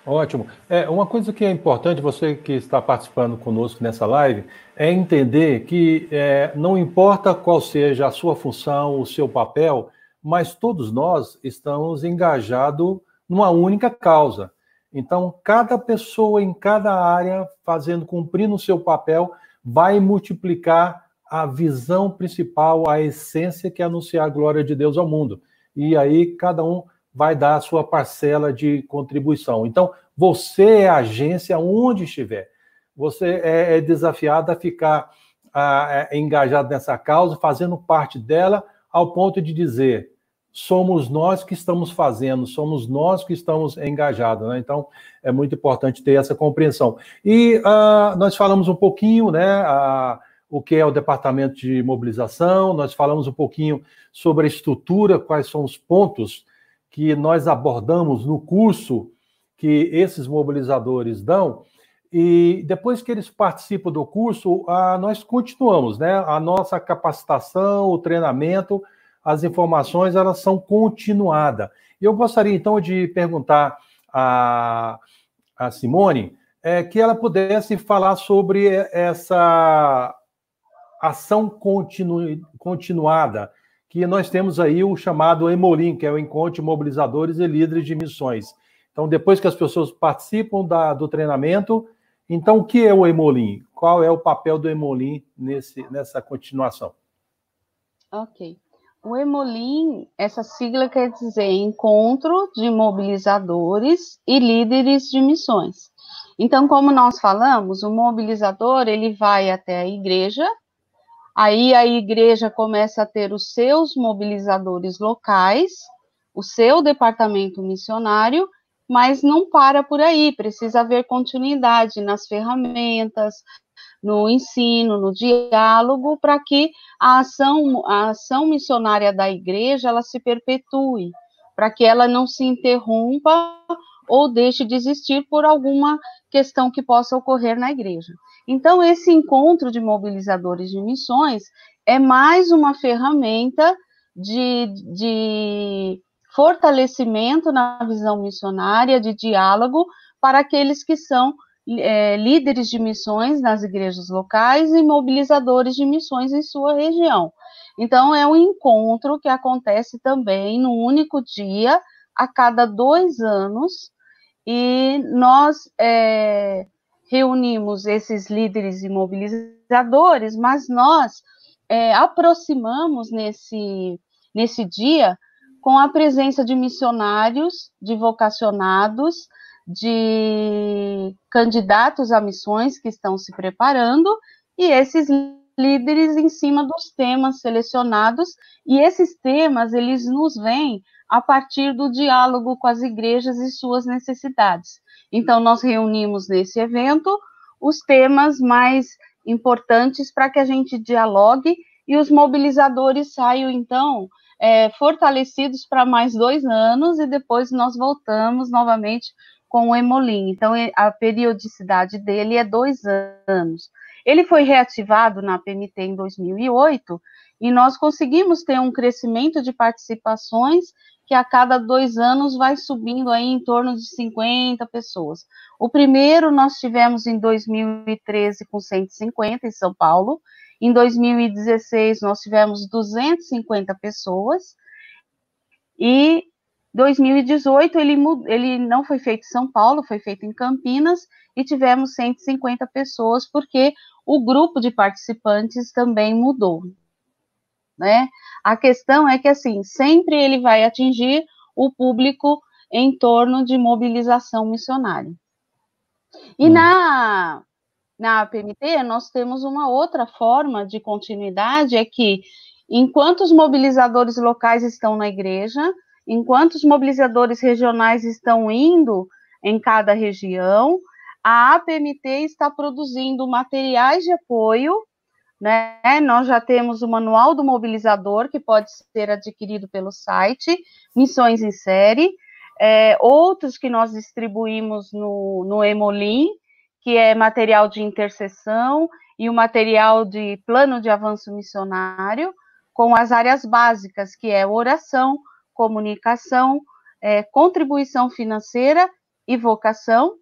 Ótimo. É, uma coisa que é importante, você que está participando conosco nessa live, é entender que é, não importa qual seja a sua função, o seu papel, mas todos nós estamos engajados numa única causa. Então, cada pessoa em cada área, fazendo, cumprindo o seu papel, vai multiplicar a visão principal, a essência que é anunciar a glória de Deus ao mundo. E aí cada um vai dar a sua parcela de contribuição. Então, você é agência onde estiver. Você é, é desafiado a ficar a, é, engajado nessa causa, fazendo parte dela, ao ponto de dizer: somos nós que estamos fazendo, somos nós que estamos engajados. Né? Então, é muito importante ter essa compreensão. E uh, nós falamos um pouquinho, né? O que é o departamento de mobilização, nós falamos um pouquinho sobre a estrutura, quais são os pontos que nós abordamos no curso que esses mobilizadores dão. E depois que eles participam do curso, a, nós continuamos, né? A nossa capacitação, o treinamento, as informações, elas são continuadas. Eu gostaria, então, de perguntar a, a Simone é, que ela pudesse falar sobre essa ação continu, continuada que nós temos aí o chamado Emolim, que é o Encontro de Mobilizadores e Líderes de Missões. Então, depois que as pessoas participam da, do treinamento, então o que é o Emolim? Qual é o papel do Emolim nesse, nessa continuação? Ok. O Emolim, essa sigla quer dizer Encontro de Mobilizadores e Líderes de Missões. Então, como nós falamos, o mobilizador ele vai até a igreja, aí a igreja começa a ter os seus mobilizadores locais, o seu departamento missionário, mas não para por aí, precisa haver continuidade nas ferramentas, no ensino, no diálogo, para que a ação, a ação missionária da igreja ela se perpetue, para que ela não se interrompa ou deixe de existir por alguma questão que possa ocorrer na igreja. Então, esse encontro de mobilizadores de missões é mais uma ferramenta de, de fortalecimento na visão missionária, de diálogo para aqueles que são é, líderes de missões nas igrejas locais e mobilizadores de missões em sua região. Então, é um encontro que acontece também no único dia, a cada dois anos, e nós é, reunimos esses líderes e mobilizadores, mas nós é, aproximamos nesse, nesse dia com a presença de missionários, de vocacionados, de candidatos a missões que estão se preparando e esses líderes em cima dos temas selecionados. E esses temas eles nos vêm a partir do diálogo com as igrejas e suas necessidades. Então nós reunimos nesse evento os temas mais importantes para que a gente dialogue e os mobilizadores saiam então é, fortalecidos para mais dois anos e depois nós voltamos novamente com o Hemolim. Então, a periodicidade dele é dois anos. Ele foi reativado na PMT em 2008 e nós conseguimos ter um crescimento de participações que a cada dois anos vai subindo aí em torno de 50 pessoas. O primeiro nós tivemos em 2013 com 150 em São Paulo, em 2016 nós tivemos 250 pessoas, e 2018 ele, ele não foi feito em São Paulo, foi feito em Campinas e tivemos 150 pessoas, porque o grupo de participantes também mudou. Né? A questão é que assim, sempre ele vai atingir o público em torno de mobilização missionária. E hum. na, na PMT, nós temos uma outra forma de continuidade, é que enquanto os mobilizadores locais estão na igreja, enquanto os mobilizadores regionais estão indo em cada região, a APMT está produzindo materiais de apoio, né? Nós já temos o manual do mobilizador, que pode ser adquirido pelo site, Missões em Série, é, outros que nós distribuímos no, no Emolim, que é material de intercessão e o material de plano de avanço missionário, com as áreas básicas, que é oração, comunicação, é, contribuição financeira e vocação.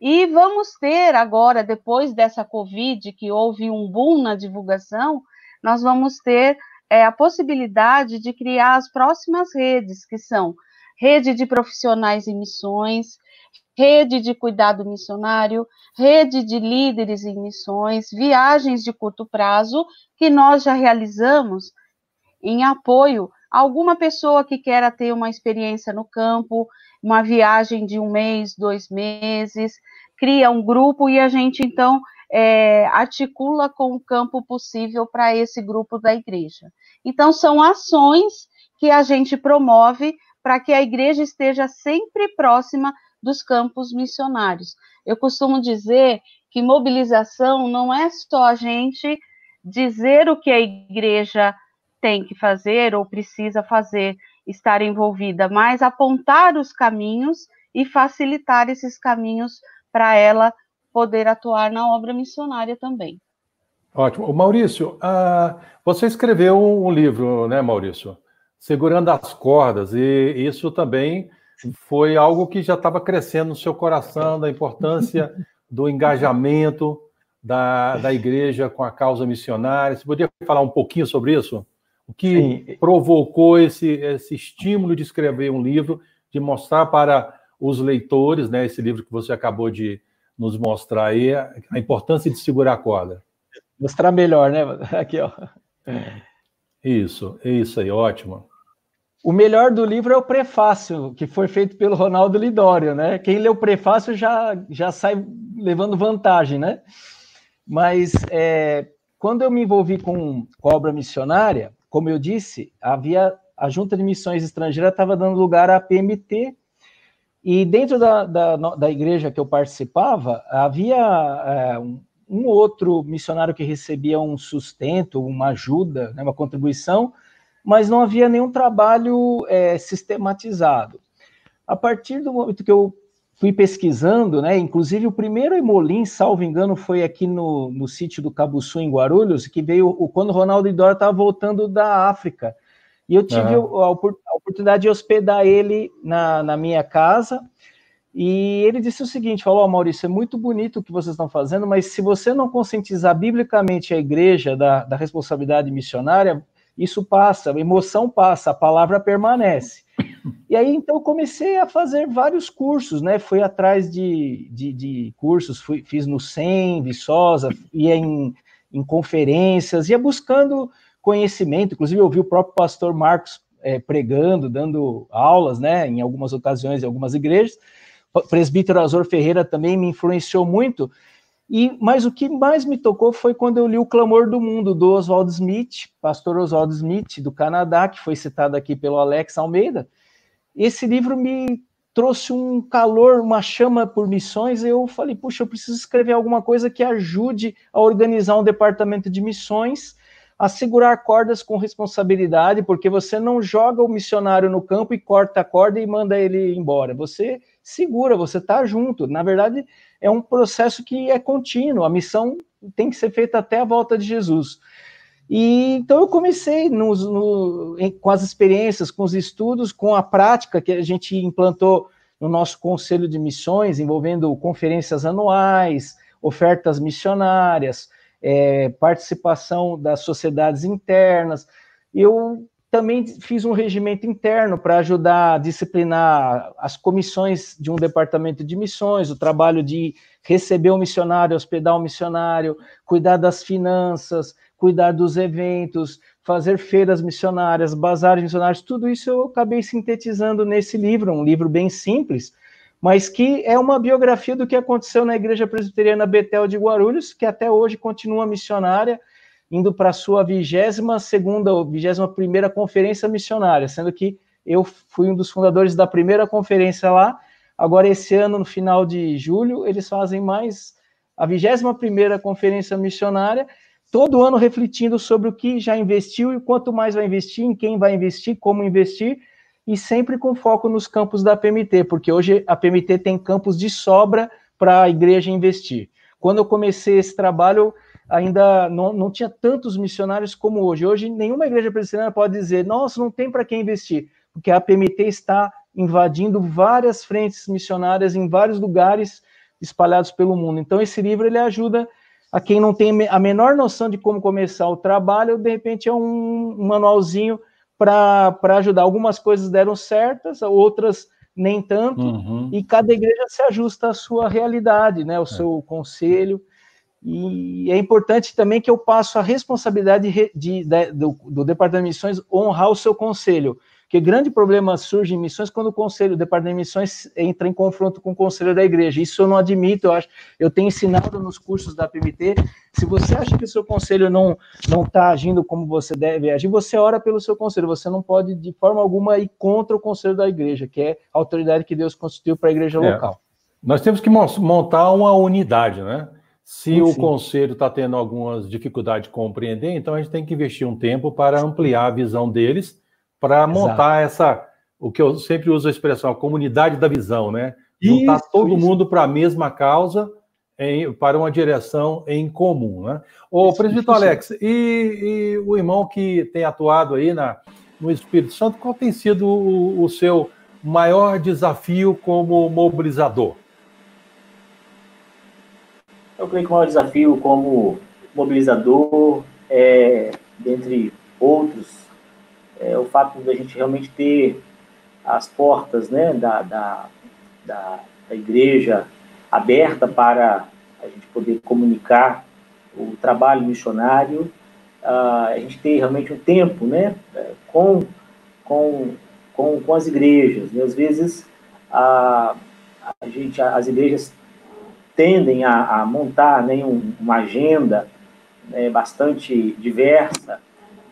E vamos ter agora, depois dessa Covid, que houve um boom na divulgação, nós vamos ter é, a possibilidade de criar as próximas redes, que são rede de profissionais em missões, rede de cuidado missionário, rede de líderes em missões, viagens de curto prazo, que nós já realizamos em apoio alguma pessoa que queira ter uma experiência no campo, uma viagem de um mês, dois meses, cria um grupo e a gente então é, articula com o campo possível para esse grupo da igreja. Então, são ações que a gente promove para que a igreja esteja sempre próxima dos campos missionários. Eu costumo dizer que mobilização não é só a gente dizer o que a igreja tem que fazer ou precisa fazer, estar envolvida, mas apontar os caminhos e facilitar esses caminhos para ela poder atuar na obra missionária também. Ótimo. Maurício, uh, você escreveu um livro, né, Maurício? Segurando as cordas, e isso também foi algo que já estava crescendo no seu coração, da importância do engajamento da, da igreja com a causa missionária. Você poderia falar um pouquinho sobre isso? O que Sim. provocou esse, esse estímulo de escrever um livro, de mostrar para os leitores, né, esse livro que você acabou de nos mostrar aí, a importância de segurar a corda. Mostrar melhor, né? Aqui, ó. Isso, isso aí, ótimo. O melhor do livro é o prefácio, que foi feito pelo Ronaldo Lidório, né? Quem lê o prefácio já, já sai levando vantagem, né? Mas é, quando eu me envolvi com, com a obra missionária, como eu disse, havia a Junta de Missões Estrangeiras estava dando lugar à PMT, e dentro da, da, da igreja que eu participava, havia é, um, um, outro missionário que recebia um sustento, uma ajuda, né, uma contribuição, mas não havia nenhum trabalho é, sistematizado. A partir do momento que eu fui pesquisando, né, inclusive o primeiro Emolim, salvo engano, foi aqui no, no sítio do Cabuçu, em Guarulhos, que veio quando o Ronaldo Idora estava voltando da África. E eu tive uhum. a, a, oportunidade de hospedar ele na, na minha casa, e ele disse o seguinte: falou, oh, Maurício, é muito bonito o que vocês estão fazendo, mas se você não conscientizar biblicamente a igreja da, da responsabilidade missionária, isso passa, a emoção passa, a palavra permanece. E aí, então, comecei a fazer vários cursos, né? Fui atrás de, de, de cursos, fui, fiz no SEM, Viçosa, ia em, em conferências, ia buscando conhecimento. Inclusive, eu vi o próprio pastor Marcos é, pregando, dando aulas, né? Em algumas ocasiões, em algumas igrejas. O presbítero Azor Ferreira também me influenciou muito. E, mas o que mais me tocou foi quando eu li O Clamor do Mundo, do Oswald Smith, pastor Oswald Smith, do Canadá, que foi citado aqui pelo Alex Almeida. Esse livro me trouxe um calor, uma chama por missões. Eu falei, puxa, eu preciso escrever alguma coisa que ajude a organizar um departamento de missões, a segurar cordas com responsabilidade, porque você não joga o missionário no campo e corta a corda e manda ele embora. Você segura, você está junto. Na verdade, é um processo que é contínuo, a missão tem que ser feita até a volta de Jesus. E então eu comecei no, em, com as experiências, com os estudos, com a prática que a gente implantou no nosso conselho de missões, envolvendo conferências anuais, ofertas missionárias, é, participação das sociedades internas. Eu também fiz um regimento interno para ajudar a disciplinar as comissões de um departamento de missões, o trabalho de receber o um missionário, hospedar o um missionário, cuidar das finanças, cuidar dos eventos, fazer feiras missionárias, bazares missionários, tudo isso eu acabei sintetizando nesse livro, um livro bem simples, mas que é uma biografia do que aconteceu na Igreja Presbiteriana Betel de Guarulhos, que até hoje continua missionária, indo para a sua vigésima segunda ou vigésima primeira conferência missionária, sendo que eu fui um dos fundadores da primeira conferência lá. Agora, esse ano, no final de julho, eles fazem mais a vigésima primeira conferência missionária, todo ano refletindo sobre o que já investiu e quanto mais vai investir, em quem vai investir, como investir, e sempre com foco nos campos da PMT, porque hoje a PMT tem campos de sobra para a igreja investir. Quando eu comecei esse trabalho, ainda não, não tinha tantos missionários como hoje. Hoje, nenhuma igreja presbiteriana pode dizer, nossa, não tem para quem investir, porque a PMT está invadindo várias frentes missionárias em vários lugares espalhados pelo mundo. Então, esse livro ele ajuda a quem não tem a menor noção de como começar o trabalho, de repente é um, um manualzinho para ajudar. Algumas coisas deram certas, outras nem tanto, uhum. e cada igreja se ajusta à sua realidade, né, ao é. seu conselho. E é importante também que eu passo a responsabilidade de, de, de, do, do, Departamento de Missões honrar o seu conselho. Porque grande problema surge em missões quando o conselho, o Departamento de Missões entra em confronto com o conselho da igreja. Isso eu não admito, eu acho. Eu tenho ensinado nos cursos da PMT. Se você acha que o seu conselho não não está agindo como você deve agir, você ora pelo seu conselho. Você não pode, de forma alguma, ir contra o conselho da igreja, que é a autoridade que Deus constituiu para a igreja é. local. Nós temos que montar uma unidade, né? Se sim, o conselho está tendo algumas dificuldades de compreender, então a gente tem que investir um tempo para ampliar a visão deles, para montar essa, o que eu sempre uso a expressão, a comunidade da visão, né? Juntar isso, todo isso. mundo para a mesma causa, em, para uma direção em comum, né? O presbítero Alex, e, e, o irmão que tem atuado aí na, no Espírito Santo, qual tem sido o, o seu maior desafio como mobilizador? Eu creio que o maior desafio como mobilizador é, dentre outros, fato da gente realmente ter as portas né, da, da, da, da igreja aberta para a gente poder comunicar o trabalho missionário, uh, a gente ter realmente um tempo né, com, com, com, com as igrejas. Né? Às vezes, a, a gente, as igrejas tendem a, a montar né, um, uma agenda né, bastante diversa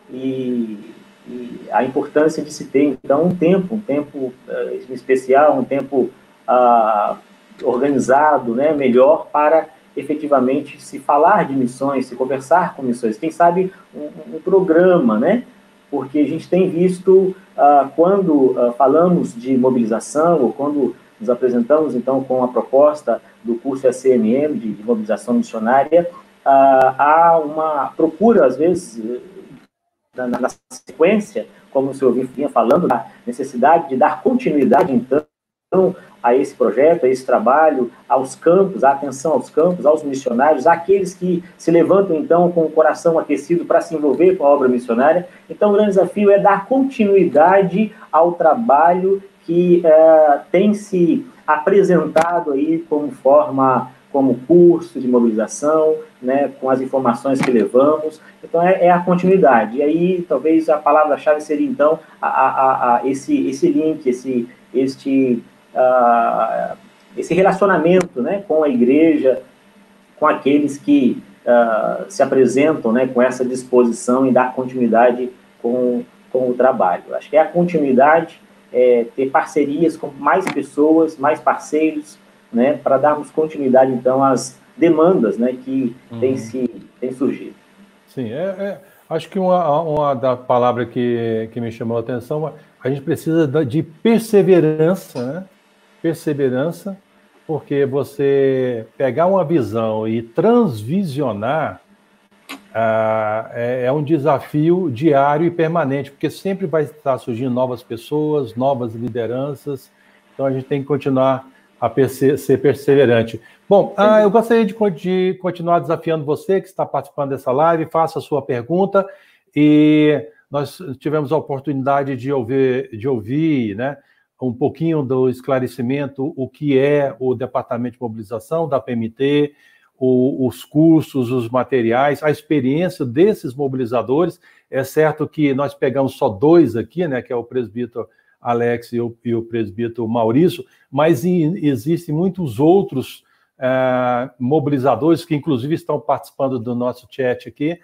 e, e, a importância de se ter, então, um tempo, um tempo uh, especial, um tempo uh, organizado, né, melhor para efetivamente se falar de missões, se conversar com missões, quem sabe um, um programa, né? Porque a gente tem visto uh, quando uh, falamos de mobilização ou quando nos apresentamos então com a proposta do curso ACMM de, de mobilização missionária, uh, há uma procura às vezes na, na sequência, como o senhor vinha falando, da necessidade de dar continuidade então a esse projeto, a esse trabalho, aos campos, a atenção aos campos, aos missionários, àqueles que se levantam então com o coração aquecido para se envolver com a obra missionária. Então, o grande desafio é dar continuidade ao trabalho que é, tem se apresentado aí como forma, como curso de mobilização, né, com as informações que levamos. Então, é, é a continuidade. E aí, talvez a palavra-chave seria, então, a, a, a, esse, esse link, esse, este uh, esse relacionamento né, com a igreja, com aqueles que uh, se apresentam né, com essa disposição em dar continuidade com, com o trabalho. Acho que é a continuidade, é, ter parcerias com mais pessoas, mais parceiros, né, para darmos continuidade, então, às demandas né, que uhum. têm, se, têm surgido. Sim, é, é, acho que uma, uma da palavra que, que me chamou a atenção, a gente precisa de perseverança, né? perseverança, porque você pegar uma visão e transvisionar ah, é, é, um desafio diário e permanente, porque sempre vai estar surgindo novas pessoas, novas lideranças, então a gente tem que continuar a perse ser perseverante. Bom, ah, eu gostaria de, de, continuar desafiando você que está participando dessa live, faça a sua pergunta e nós tivemos a oportunidade de ouvir, de ouvir né, um pouquinho do esclarecimento o que é o Departamento de Mobilização da PMT, o, os cursos, os materiais, a experiência desses mobilizadores. É certo que nós pegamos só dois aqui, né, que é o presbítero Alex e o, e o presbítero Maurício, mas existem muitos outros é, mobilizadores que, inclusive, estão participando do nosso chat aqui,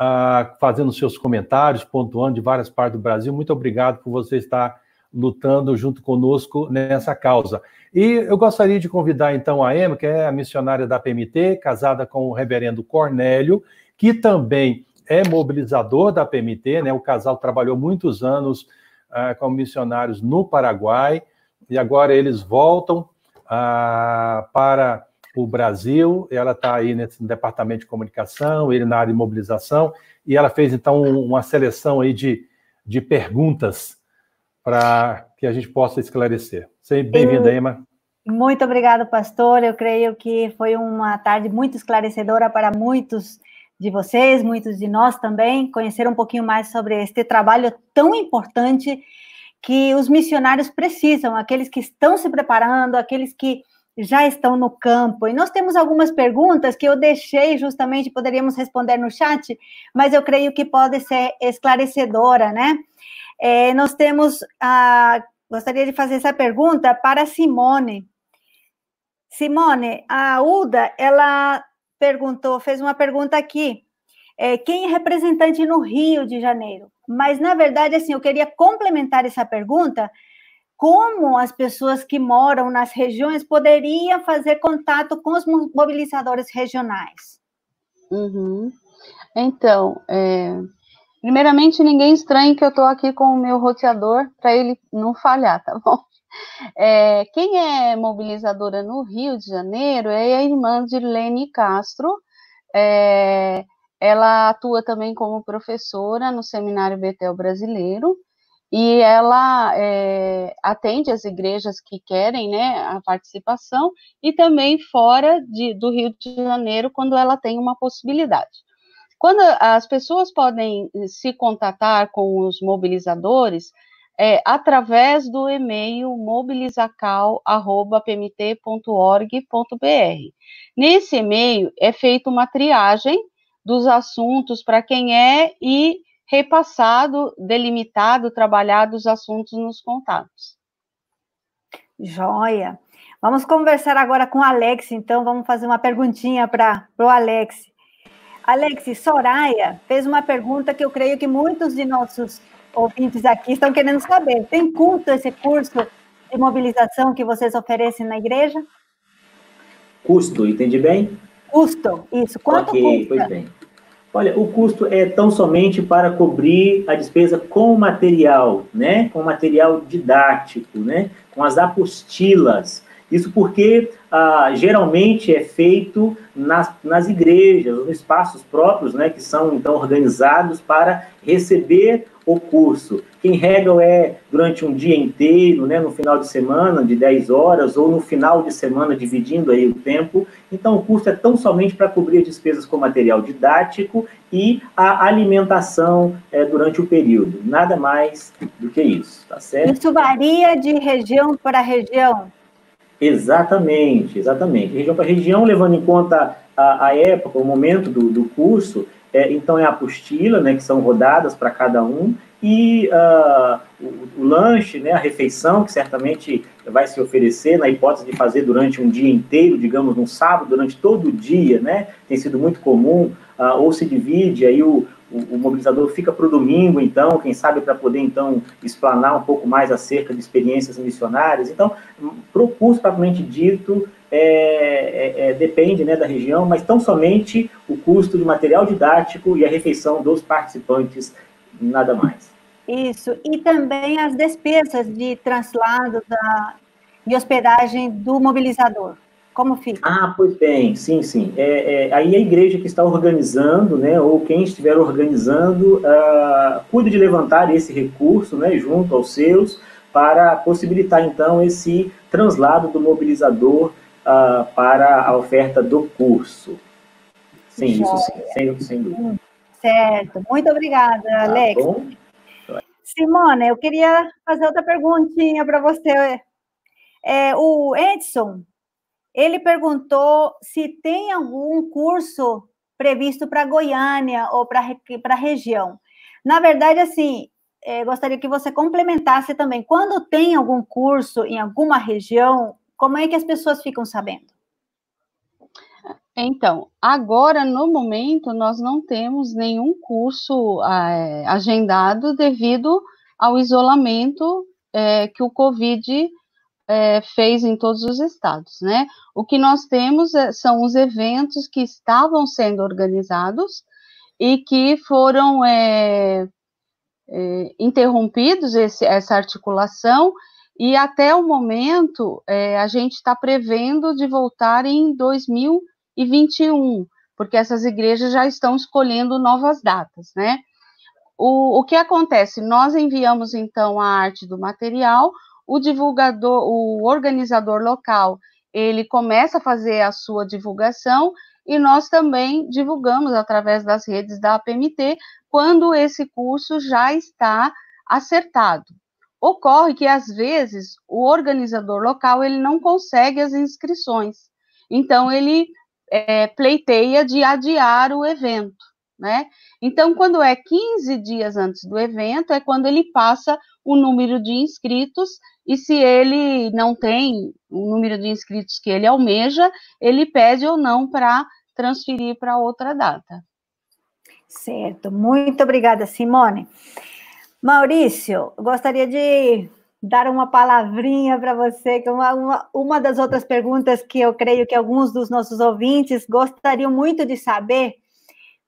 uh, fazendo seus comentários, pontuando de várias partes do Brasil. Muito obrigado por você estar lutando junto conosco nessa causa. E eu gostaria de convidar então a Emma, que é a missionária da PMT, casada com o reverendo Cornélio, que também é mobilizador da PMT, né? O casal trabalhou muitos anos uh, como missionários no Paraguai e agora eles voltam uh, para o Brasil. Ela está aí nesse departamento de comunicação, ele na área de mobilização, e ela fez então uma seleção aí de, de perguntas para que a gente possa esclarecer. Seja bem-vinda, Emma. Muito obrigada, pastor. Eu creio que foi uma tarde muito esclarecedora para muitos de vocês, muitos de nós também, conhecer um pouquinho mais sobre este trabalho tão importante que os missionários precisam, aqueles que estão se preparando, aqueles que já estão no campo. E nós temos algumas perguntas que eu deixei justamente, poderíamos responder no chat, mas eu creio que pode ser esclarecedora, né? É, nós temos, a, gostaria de fazer essa pergunta para Simone. Simone, a Uda, ela perguntou, fez uma pergunta aqui. É, quem é representante no Rio de Janeiro? Mas, na verdade, assim, eu queria complementar essa pergunta, como as pessoas que moram nas regiões poderiam fazer contato com os mobilizadores regionais? Uhum. Então, é, Primeiramente, ninguém estranhe que eu estou aqui com o meu roteador para ele não falhar, tá bom? É, quem é mobilizadora no Rio de Janeiro é a irmã de Lene Castro. É, ela atua também como professora no Seminário Betel Brasileiro e ela é, atende as igrejas que querem né, a participação e também fora de, do Rio de Janeiro quando ela tem uma possibilidade. Quando as pessoas podem se contatar com os mobilizadores, é, através do e-mail mobilizacal.pmt.org.br. Nesse e-mail é feita uma triagem dos assuntos para quem é e repassado, delimitado, trabalhado os assuntos nos contatos. Joia. Vamos conversar agora com o Alex, então vamos fazer uma perguntinha para o Alex. Alex, Soraya fez uma pergunta que eu creio que muitos de nossos ouvintes aqui estão querendo saber. Tem custo esse curso de mobilização que vocês oferecem na igreja? Custo, entendi bem? Custo, isso. Quanto okay, custa? Pois bem. Olha, o custo é tão somente para cobrir a despesa com material, né? Com material didático, né? Com as apostilas. Isso porque ah, geralmente é feito nas, nas igrejas, nos espaços próprios, né? Que são então organizados para receber o curso. Quem rega é durante um dia inteiro, né, no final de semana, de 10 horas, ou no final de semana, dividindo aí o tempo. Então, o curso é tão somente para cobrir despesas com material didático e a alimentação é, durante o período. Nada mais do que isso, tá certo? Isso varia de região para região? Exatamente, exatamente. Região para região, levando em conta a, a época, o momento do, do curso, é, então é a apostila, né, que são rodadas para cada um, e uh, o, o, lanche, né, a refeição, que certamente vai se oferecer na hipótese de fazer durante um dia inteiro, digamos, num sábado, durante todo o dia, né, tem sido muito comum, uh, ou se divide, aí o, o, o mobilizador fica para o domingo, então, quem sabe para poder, então, explanar um pouco mais acerca de experiências missionárias. Então, para o curso propriamente dito, é, é, é, depende né, da região, mas tão somente o custo de material didático e a refeição dos participantes, nada mais. Isso, e também as despesas de translado da, de hospedagem do mobilizador. Como fica? Ah, pois bem, sim, sim. É, é, aí a igreja que está organizando, né, ou quem estiver organizando, uh, cuida de levantar esse recurso, né, junto aos seus, para possibilitar, então, esse translado do mobilizador uh, para a oferta do curso. Sim, Joia. isso sim, sem, sem dúvida. Certo, muito obrigada, tá Alex. Bom? Simone, eu queria fazer outra perguntinha para você. É, o Edson, ele perguntou se tem algum curso previsto para Goiânia ou para a região. Na verdade, assim, é, gostaria que você complementasse também. Quando tem algum curso em alguma região, como é que as pessoas ficam sabendo? Então, agora, no momento, nós não temos nenhum curso é, agendado devido ao isolamento é, que o Covid é, fez em todos os estados, né? O que nós temos é, são os eventos que estavam sendo organizados e que foram é, é, interrompidos, esse, essa articulação, e até o momento, é, a gente está prevendo de voltar em 2021, porque essas igrejas já estão escolhendo novas datas, né? O, o que acontece? Nós enviamos, então, a arte do material, o divulgador, o organizador local, ele começa a fazer a sua divulgação e nós também divulgamos através das redes da APMT quando esse curso já está acertado. Ocorre que, às vezes, o organizador local ele não consegue as inscrições, então ele é, pleiteia de adiar o evento, né? Então, quando é 15 dias antes do evento, é quando ele passa o número de inscritos, e se ele não tem o número de inscritos que ele almeja, ele pede ou não para transferir para outra data. Certo, muito obrigada, Simone. Maurício, gostaria de dar uma palavrinha para você, que é uma, uma, uma das outras perguntas que eu creio que alguns dos nossos ouvintes gostariam muito de saber,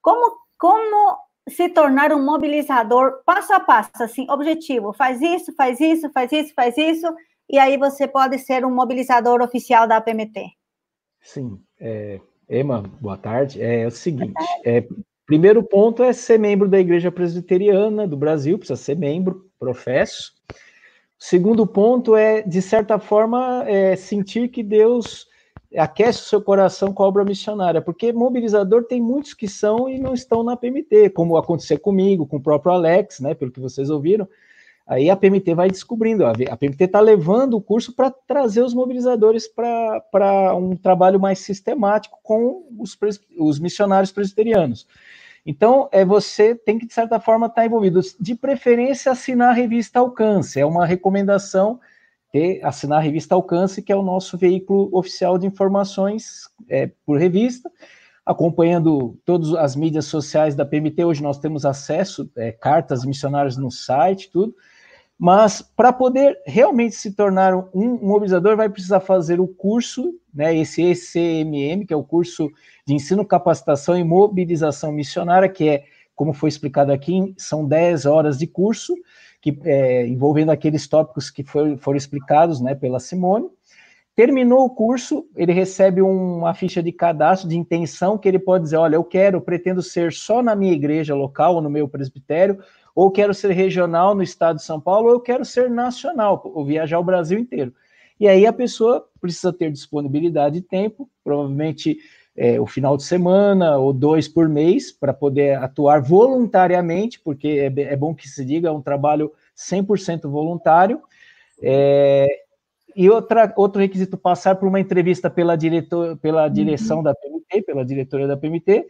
como, como se tornar um mobilizador passo a passo, assim, objetivo, faz isso, faz isso, faz isso, faz isso, e aí você pode ser um mobilizador oficial da APMT. Sim, é, Emma, boa tarde. É, é o seguinte, é, Primeiro ponto é ser membro da Igreja Presbiteriana do Brasil, precisa ser membro, professo. Segundo ponto é, de certa forma, é sentir que Deus aquece o seu coração com a obra missionária, porque mobilizador tem muitos que são e não estão na PMT, como aconteceu comigo, com o próprio Alex, né, pelo que vocês ouviram. Aí a PMT vai descobrindo, a PMT está levando o curso para trazer os mobilizadores para um trabalho mais sistemático com os, os missionários presbiterianos. Então, é, você tem que, de certa forma, estar tá envolvido. De preferência, assinar a revista Alcance. É uma recomendação ter, assinar a revista Alcance, que é o nosso veículo oficial de informações é, por revista, acompanhando todas as mídias sociais da PMT. Hoje nós temos acesso, é, cartas missionárias no site, tudo. Mas para poder realmente se tornar um, um mobilizador, vai precisar fazer o curso, né, esse ECMM, que é o curso de ensino, capacitação e mobilização missionária, que é, como foi explicado aqui, são 10 horas de curso, que, é, envolvendo aqueles tópicos que foram explicados né, pela Simone. Terminou o curso, ele recebe uma ficha de cadastro, de intenção, que ele pode dizer: olha, eu quero, pretendo ser só na minha igreja local, ou no meu presbitério, ou quero ser regional no estado de São Paulo, ou eu quero ser nacional, ou viajar o Brasil inteiro. E aí a pessoa precisa ter disponibilidade de tempo, provavelmente é, o final de semana ou dois por mês, para poder atuar voluntariamente, porque é, é, bom que se diga, é um trabalho 100% voluntário. É, e outra, outro requisito, passar por uma entrevista pela, diretor, pela direção uhum. da PMT, pela diretoria da PMT,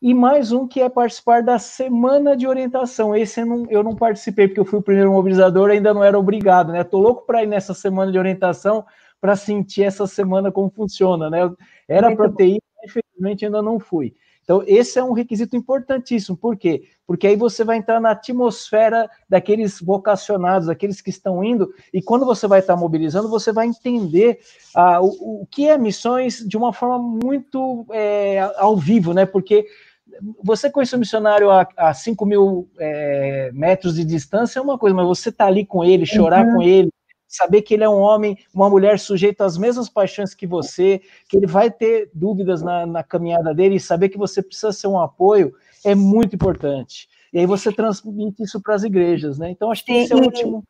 e mais um que é participar da semana de orientação. Esse eu não, eu não participei, porque eu fui o primeiro mobilizador, ainda não era obrigado, né? Tô louco para ir nessa semana de orientação para sentir essa semana como funciona, né? Era para ter ido, infelizmente ainda não fui. Então, esse é um requisito importantíssimo. Por quê? Porque aí você vai entrar na atmosfera daqueles vocacionados, daqueles que estão indo, e quando você vai estar mobilizando, você vai entender ah, o, o que é missões de uma forma muito é, ao vivo, né? Porque você conhece o missionário a, a 5 mil é, metros de distância é uma coisa, mas você tá ali com ele, chorar uhum. com ele, saber que ele é um homem, uma mulher sujeito às mesmas paixões que você, que ele vai ter dúvidas na, na caminhada dele e saber que você precisa ser um apoio é muito importante. E aí você transmite isso para as igrejas, né? Então acho que esse é o último.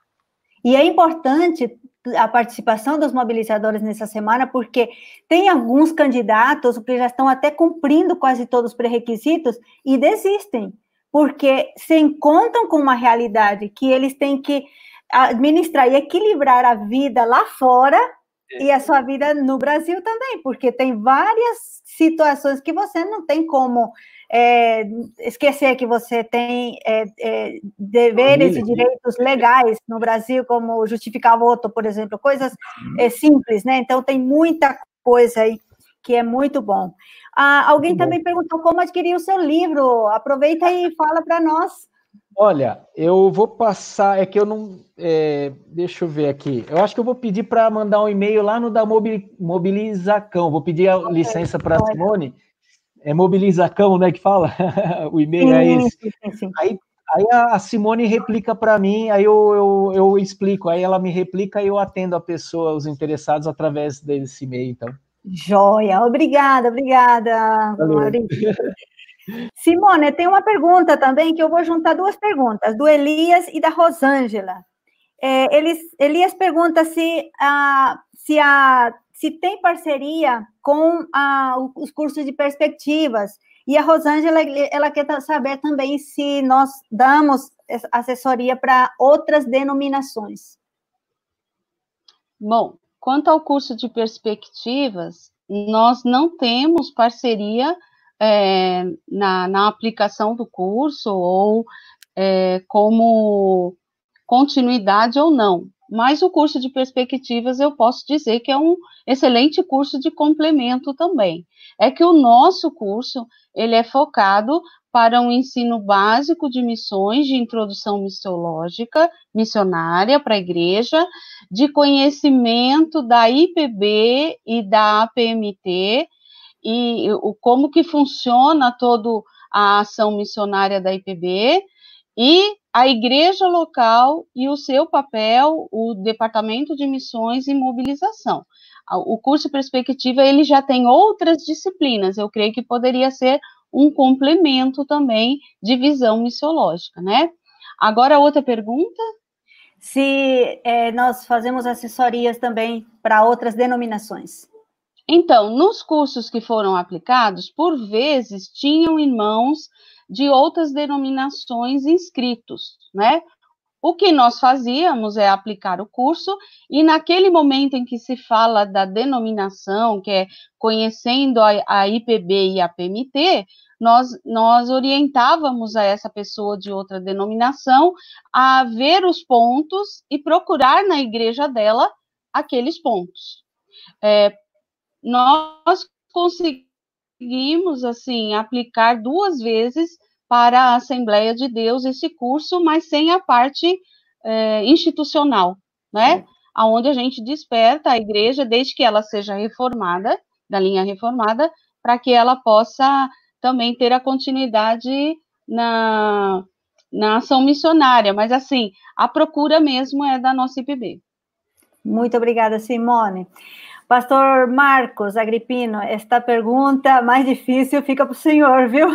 E é importante a participação dos mobilizadores nessa semana, porque tem alguns candidatos que já estão até cumprindo quase todos os pré-requisitos e desistem, porque se encontram com uma realidade que eles têm que administrar e equilibrar a vida lá fora e a sua vida no Brasil também, porque tem várias situações que você não tem como é, esquecer que você tem é, é, deveres e direitos legais no Brasil, como justificar voto, por exemplo, coisas é, simples, né? Então, tem muita coisa aí que é muito bom. Ah, alguém muito também bom. perguntou como adquirir o seu livro. Aproveita e fala para nós. Olha, eu vou passar, é que eu não. É, deixa eu ver aqui. Eu acho que eu vou pedir para mandar um e-mail lá no da Mobilizacão. Vou pedir a licença para a Simone é mobilizacão, né, que fala? o e-mail é esse. Aí, aí a Simone replica para mim, aí eu, eu, eu, explico, aí ela me replica e eu atendo a pessoa, os interessados, através desse e-mail, então. Joia, obrigada, obrigada. Simone, tem uma pergunta também, que eu vou juntar duas perguntas, do Elias e da Rosângela. É, eles, Elias pergunta se se a se tem parceria com os cursos de perspectivas. E a Rosângela, ela quer saber também se nós damos assessoria para outras denominações. Bom, quanto ao curso de perspectivas, nós não temos parceria é, na, na, aplicação do curso ou é, como continuidade ou não. Mas o curso de perspectivas eu posso dizer que é um excelente curso de complemento também. É que o nosso curso, ele é focado para um ensino básico de missões, de introdução missiológica, missionária para a igreja, de conhecimento da IPB e da APMT, e o, como que funciona toda a ação missionária da IPB, e a igreja local e o seu papel, o departamento de missões e mobilização. O curso Perspectiva, ele já tem outras disciplinas, eu creio que poderia ser um complemento também de visão missiológica, né? Agora, outra pergunta? Se é, nós fazemos assessorias também para outras denominações. Então, nos cursos que foram aplicados, por vezes tinham irmãos de outras denominações inscritos, né? O que nós fazíamos é aplicar o curso, e naquele momento em que se fala da denominação, que é conhecendo a, a IPB e a PMT, nós, nós orientávamos a essa pessoa de outra denominação a ver os pontos e procurar na igreja dela aqueles pontos. É, nós conseguimos, assim, aplicar duas vezes para a Assembleia de Deus esse curso, mas sem a parte é, institucional, né? Aonde a gente desperta a igreja desde que ela seja reformada, da linha reformada, para que ela possa também ter a continuidade na, na ação missionária. Mas, assim, a procura mesmo é da nossa IPB. Muito obrigada, Simone. Pastor Marcos Agripino, esta pergunta mais difícil fica para o senhor, viu?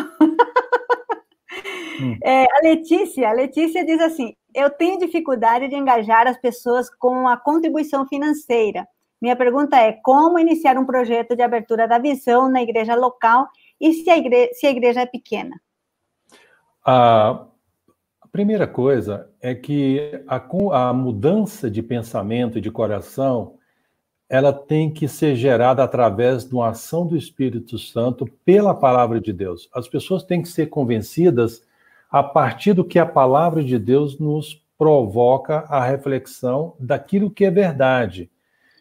Hum. É, a Letícia, a Letícia diz assim: eu tenho dificuldade de engajar as pessoas com a contribuição financeira. Minha pergunta é: como iniciar um projeto de abertura da visão na igreja local e se a igreja, se a igreja é pequena? A primeira coisa é que a, a mudança de pensamento e de coração ela tem que ser gerada através de uma ação do Espírito Santo pela palavra de Deus. As pessoas têm que ser convencidas a partir do que a palavra de Deus nos provoca a reflexão daquilo que é verdade.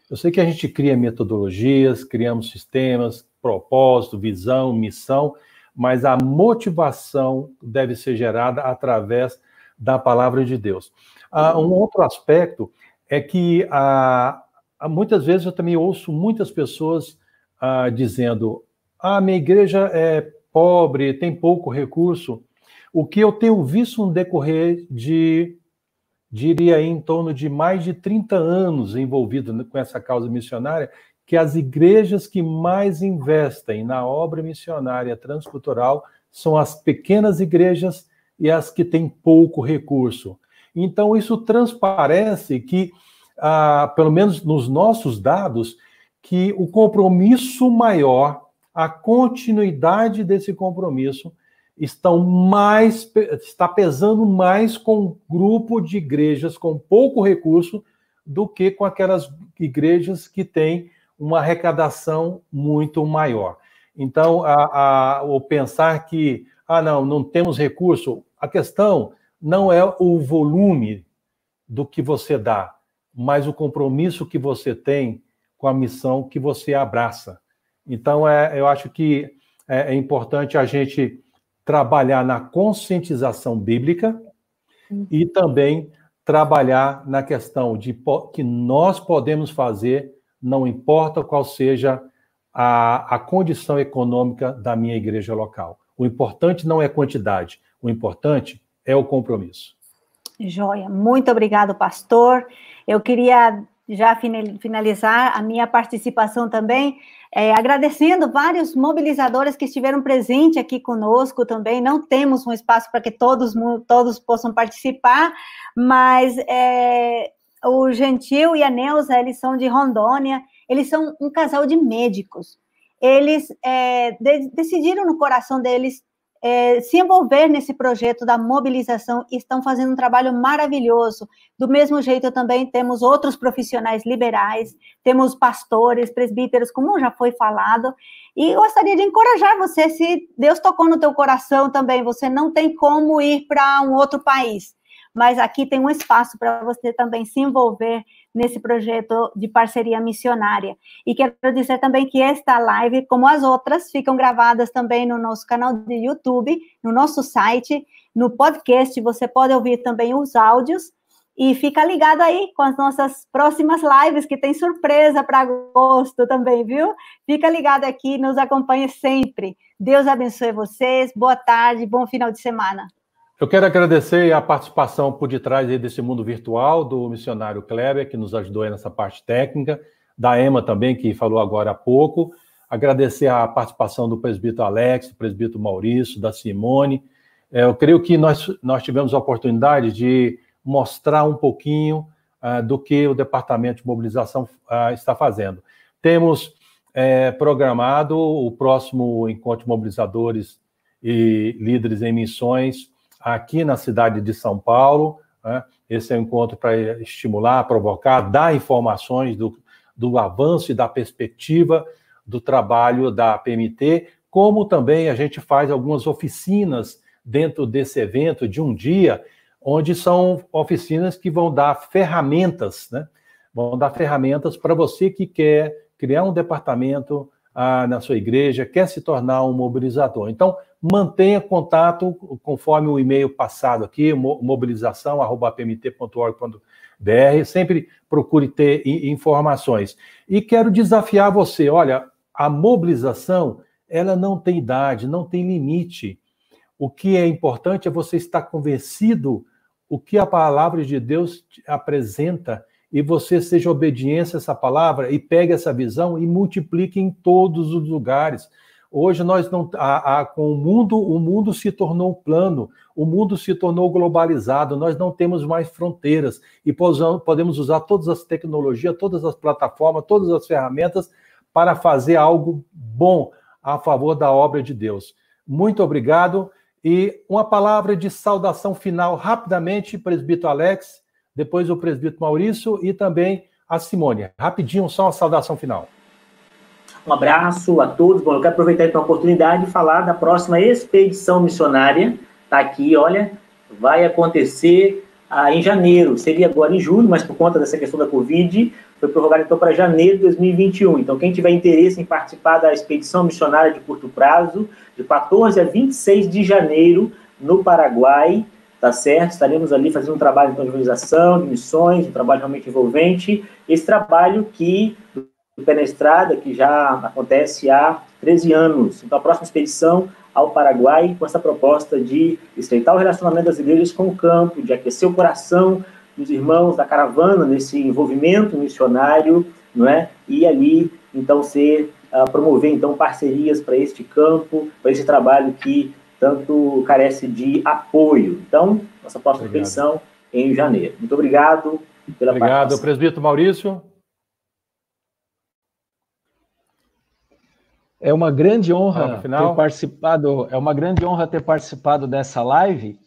Eu sei que a gente cria metodologias, criamos sistemas, propósito, visão, missão, mas a motivação deve ser gerada através da palavra de Deus. Ah, um outro aspecto é que a, muitas vezes eu também ouço muitas pessoas ah, dizendo: ah, minha igreja é pobre, tem pouco recurso. O que eu tenho visto no decorrer de, diria em torno de mais de 30 anos envolvido com essa causa missionária, que as igrejas que mais investem na obra missionária transcultural são as pequenas igrejas e as que têm pouco recurso. Então, isso transparece que ah, pelo menos nos nossos dados, que o compromisso maior, a continuidade desse compromisso, estão mais está pesando mais com um grupo de igrejas com pouco recurso do que com aquelas igrejas que têm uma arrecadação muito maior. Então, a, a, o pensar que, ah, não, não temos recurso, a questão não é o volume do que você dá, mas o compromisso que você tem com a missão que você abraça. Então, é, eu acho que é, é importante a gente trabalhar na conscientização bíblica e também trabalhar na questão de que nós podemos fazer, não importa qual seja a, a condição econômica da minha igreja local. O importante não é quantidade, o importante é o compromisso. Joia, muito obrigado, pastor. Eu queria já finalizar a minha participação também, é, agradecendo vários mobilizadores que estiveram presentes aqui conosco também. Não temos um espaço para que todos, todos possam participar, mas é, o Gentil e a Neuza, eles são de Rondônia, eles são um casal de médicos. Eles é, de, decidiram no coração deles é, se envolver nesse projeto da mobilização estão fazendo um trabalho maravilhoso. Do mesmo jeito, também temos outros profissionais liberais, temos pastores, presbíteros, como já foi falado, e gostaria de encorajar você, se Deus tocou no teu coração também, você não tem como ir para um outro país, mas aqui tem um espaço para você também se envolver nesse projeto de parceria missionária. E quero dizer também que esta live, como as outras, ficam gravadas também no nosso canal de YouTube, no nosso site, no podcast, você pode ouvir também os áudios. E fica ligado aí com as nossas próximas lives, que tem surpresa para agosto também, viu? Fica ligado aqui, nos acompanhe sempre. Deus abençoe vocês, boa tarde, bom final de semana. Eu quero agradecer a participação por detrás desse mundo virtual do missionário Kleber, que nos ajudou nessa parte técnica, da Emma também, que falou agora há pouco. Agradecer a participação do presbítero Alex, do presbítero Maurício, da Simone. É, eu creio que nós, nós tivemos a oportunidade de mostrar um pouquinho uh, do que o Departamento de Mobilização uh, está fazendo. Temos é programado o próximo encontro de mobilizadores e líderes em missões aqui na cidade de São Paulo. Né? Esse é um encontro para estimular, provocar, dar informações do, do avanço e da perspectiva do trabalho da PMT, como também a gente faz algumas oficinas dentro desse evento de um dia, onde são oficinas que vão dar ferramentas, né? Vão dar ferramentas para você que quer criar um departamento ah, na sua igreja, quer se tornar um mobilizador. Então, mantenha contato conforme o e-mail passado aqui, mobilização.pmt.org.br, sempre procure ter informações. E quero desafiar você, olha, a mobilização, ela não tem idade, não tem limite. O que é importante é você estar convencido o que a palavra de Deus apresenta e você seja obediente a essa palavra e pegue essa visão e multiplique em todos os lugares. Hoje nós não a, a, com o mundo, o mundo se tornou plano, o mundo se tornou globalizado, nós não temos mais fronteiras e podemos usar todas as tecnologias, todas as plataformas, todas as ferramentas para fazer algo bom a favor da obra de Deus. Muito obrigado. E uma palavra de saudação final, rapidamente, presbítero Alex, depois o presbítero Maurício e também a Simone. Rapidinho, só uma saudação final. Um abraço a todos. Bom, eu quero aproveitar então a oportunidade de falar da próxima expedição missionária. Está aqui, olha, vai acontecer ah, em janeiro. Seria agora em julho, mas por conta dessa questão da Covid, foi prorrogado então para janeiro de 2021. Então, quem tiver interesse em participar da expedição missionária de curto prazo, de 14 a 26 de janeiro, no Paraguai, tá certo? Estaremos ali fazendo um trabalho de evangelização, de missões, um trabalho realmente envolvente. Esse trabalho que, do Pé na Estrada, que já acontece há 13 anos. Então, a próxima expedição ao Paraguai, com essa proposta de estreitar o relacionamento das igrejas com o campo, de aquecer o coração dos irmãos da caravana nesse envolvimento missionário, não é? E ali, então, ser uh, promover então parcerias para este campo, para esse trabalho que tanto carece de apoio. Então, nossa próxima expedição em janeiro. Muito obrigado pela Obrigado, presbítero Maurício. É uma grande honra ter participado, é uma grande honra ter participado dessa live.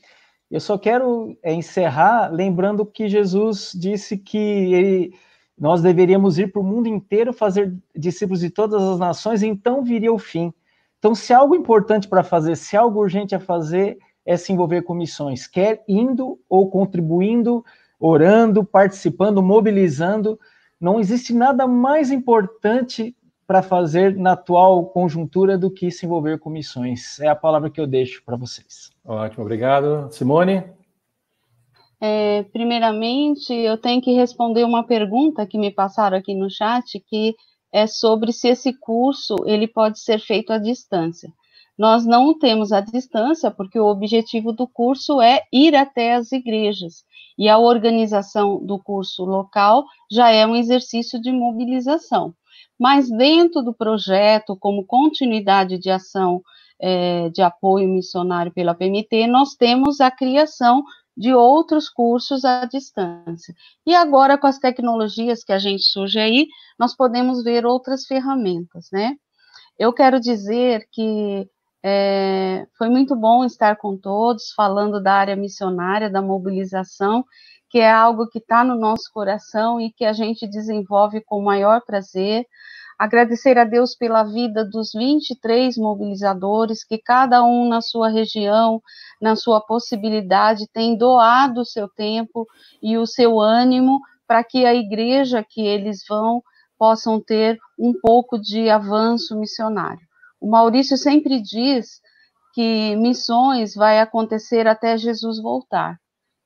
Eu só quero é, encerrar lembrando que Jesus disse que ele, nós deveríamos ir para o mundo inteiro fazer discípulos de todas as nações, e então viria o fim. Então, se algo importante para fazer, se algo urgente a fazer, é se envolver com missões, quer indo ou contribuindo, orando, participando, mobilizando. Não existe nada mais importante para fazer na atual conjuntura do que se envolver com missões. É a palavra que eu deixo para vocês. Ótimo, obrigado. Simone? É, primeiramente, eu tenho que responder uma pergunta que me passaram aqui no chat, que é sobre se esse curso ele pode ser feito à distância. Nós não temos a distância porque o objetivo do curso é ir até as igrejas e a organização do curso local já é um exercício de mobilização. Mas dentro do projeto, como continuidade de ação é, de apoio missionário pela PMT, nós temos a criação de outros cursos à distância. E agora, com as tecnologias que a gente surge aí, nós podemos ver outras ferramentas, né? Eu quero dizer que é, foi muito bom estar com todos, falando da área missionária, da mobilização, que é algo que está no nosso coração e que a gente desenvolve com o maior prazer agradecer a Deus pela vida dos 23 mobilizadores, que cada um na sua região, na sua possibilidade, tem doado o seu tempo e o seu ânimo para que a igreja que eles vão possam ter um pouco de avanço missionário. O Maurício sempre diz que missões vai acontecer até Jesus voltar.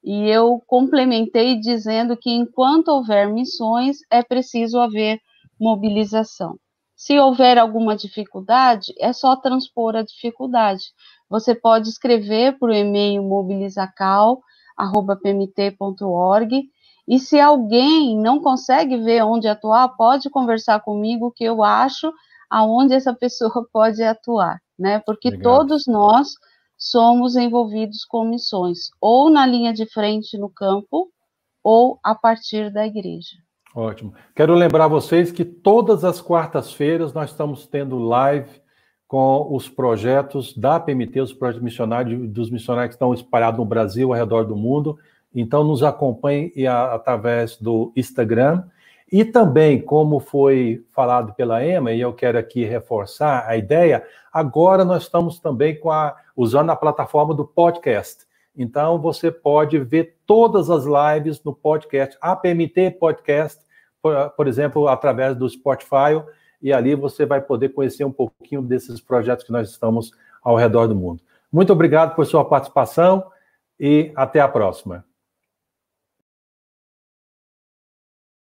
E eu complementei dizendo que enquanto houver missões, é preciso haver mobilização. Se houver alguma dificuldade, é só transpor a dificuldade. Você pode escrever por e-mail mobilizacal@pmt.org e se alguém não consegue ver onde atuar, pode conversar comigo que eu acho aonde essa pessoa pode atuar, né? Porque todos nós somos envolvidos com missões, ou na linha de frente no campo, ou a partir da igreja. Ótimo. Quero lembrar vocês que todas as quartas-feiras nós estamos tendo live com os projetos da PMT, os projetos missionários, dos missionários que estão espalhados no Brasil, ao redor do mundo. Então, nos acompanhe através do Instagram. E também, como foi falado pela Emma, e eu quero aqui reforçar a ideia, agora nós estamos também a, usando a plataforma do podcast. Então, você pode ver todas as lives no podcast, APMT Podcast, por, por exemplo, através do Spotify, e ali você vai poder conhecer um pouquinho desses projetos que nós estamos ao redor do mundo. Muito obrigado por sua participação e até a próxima.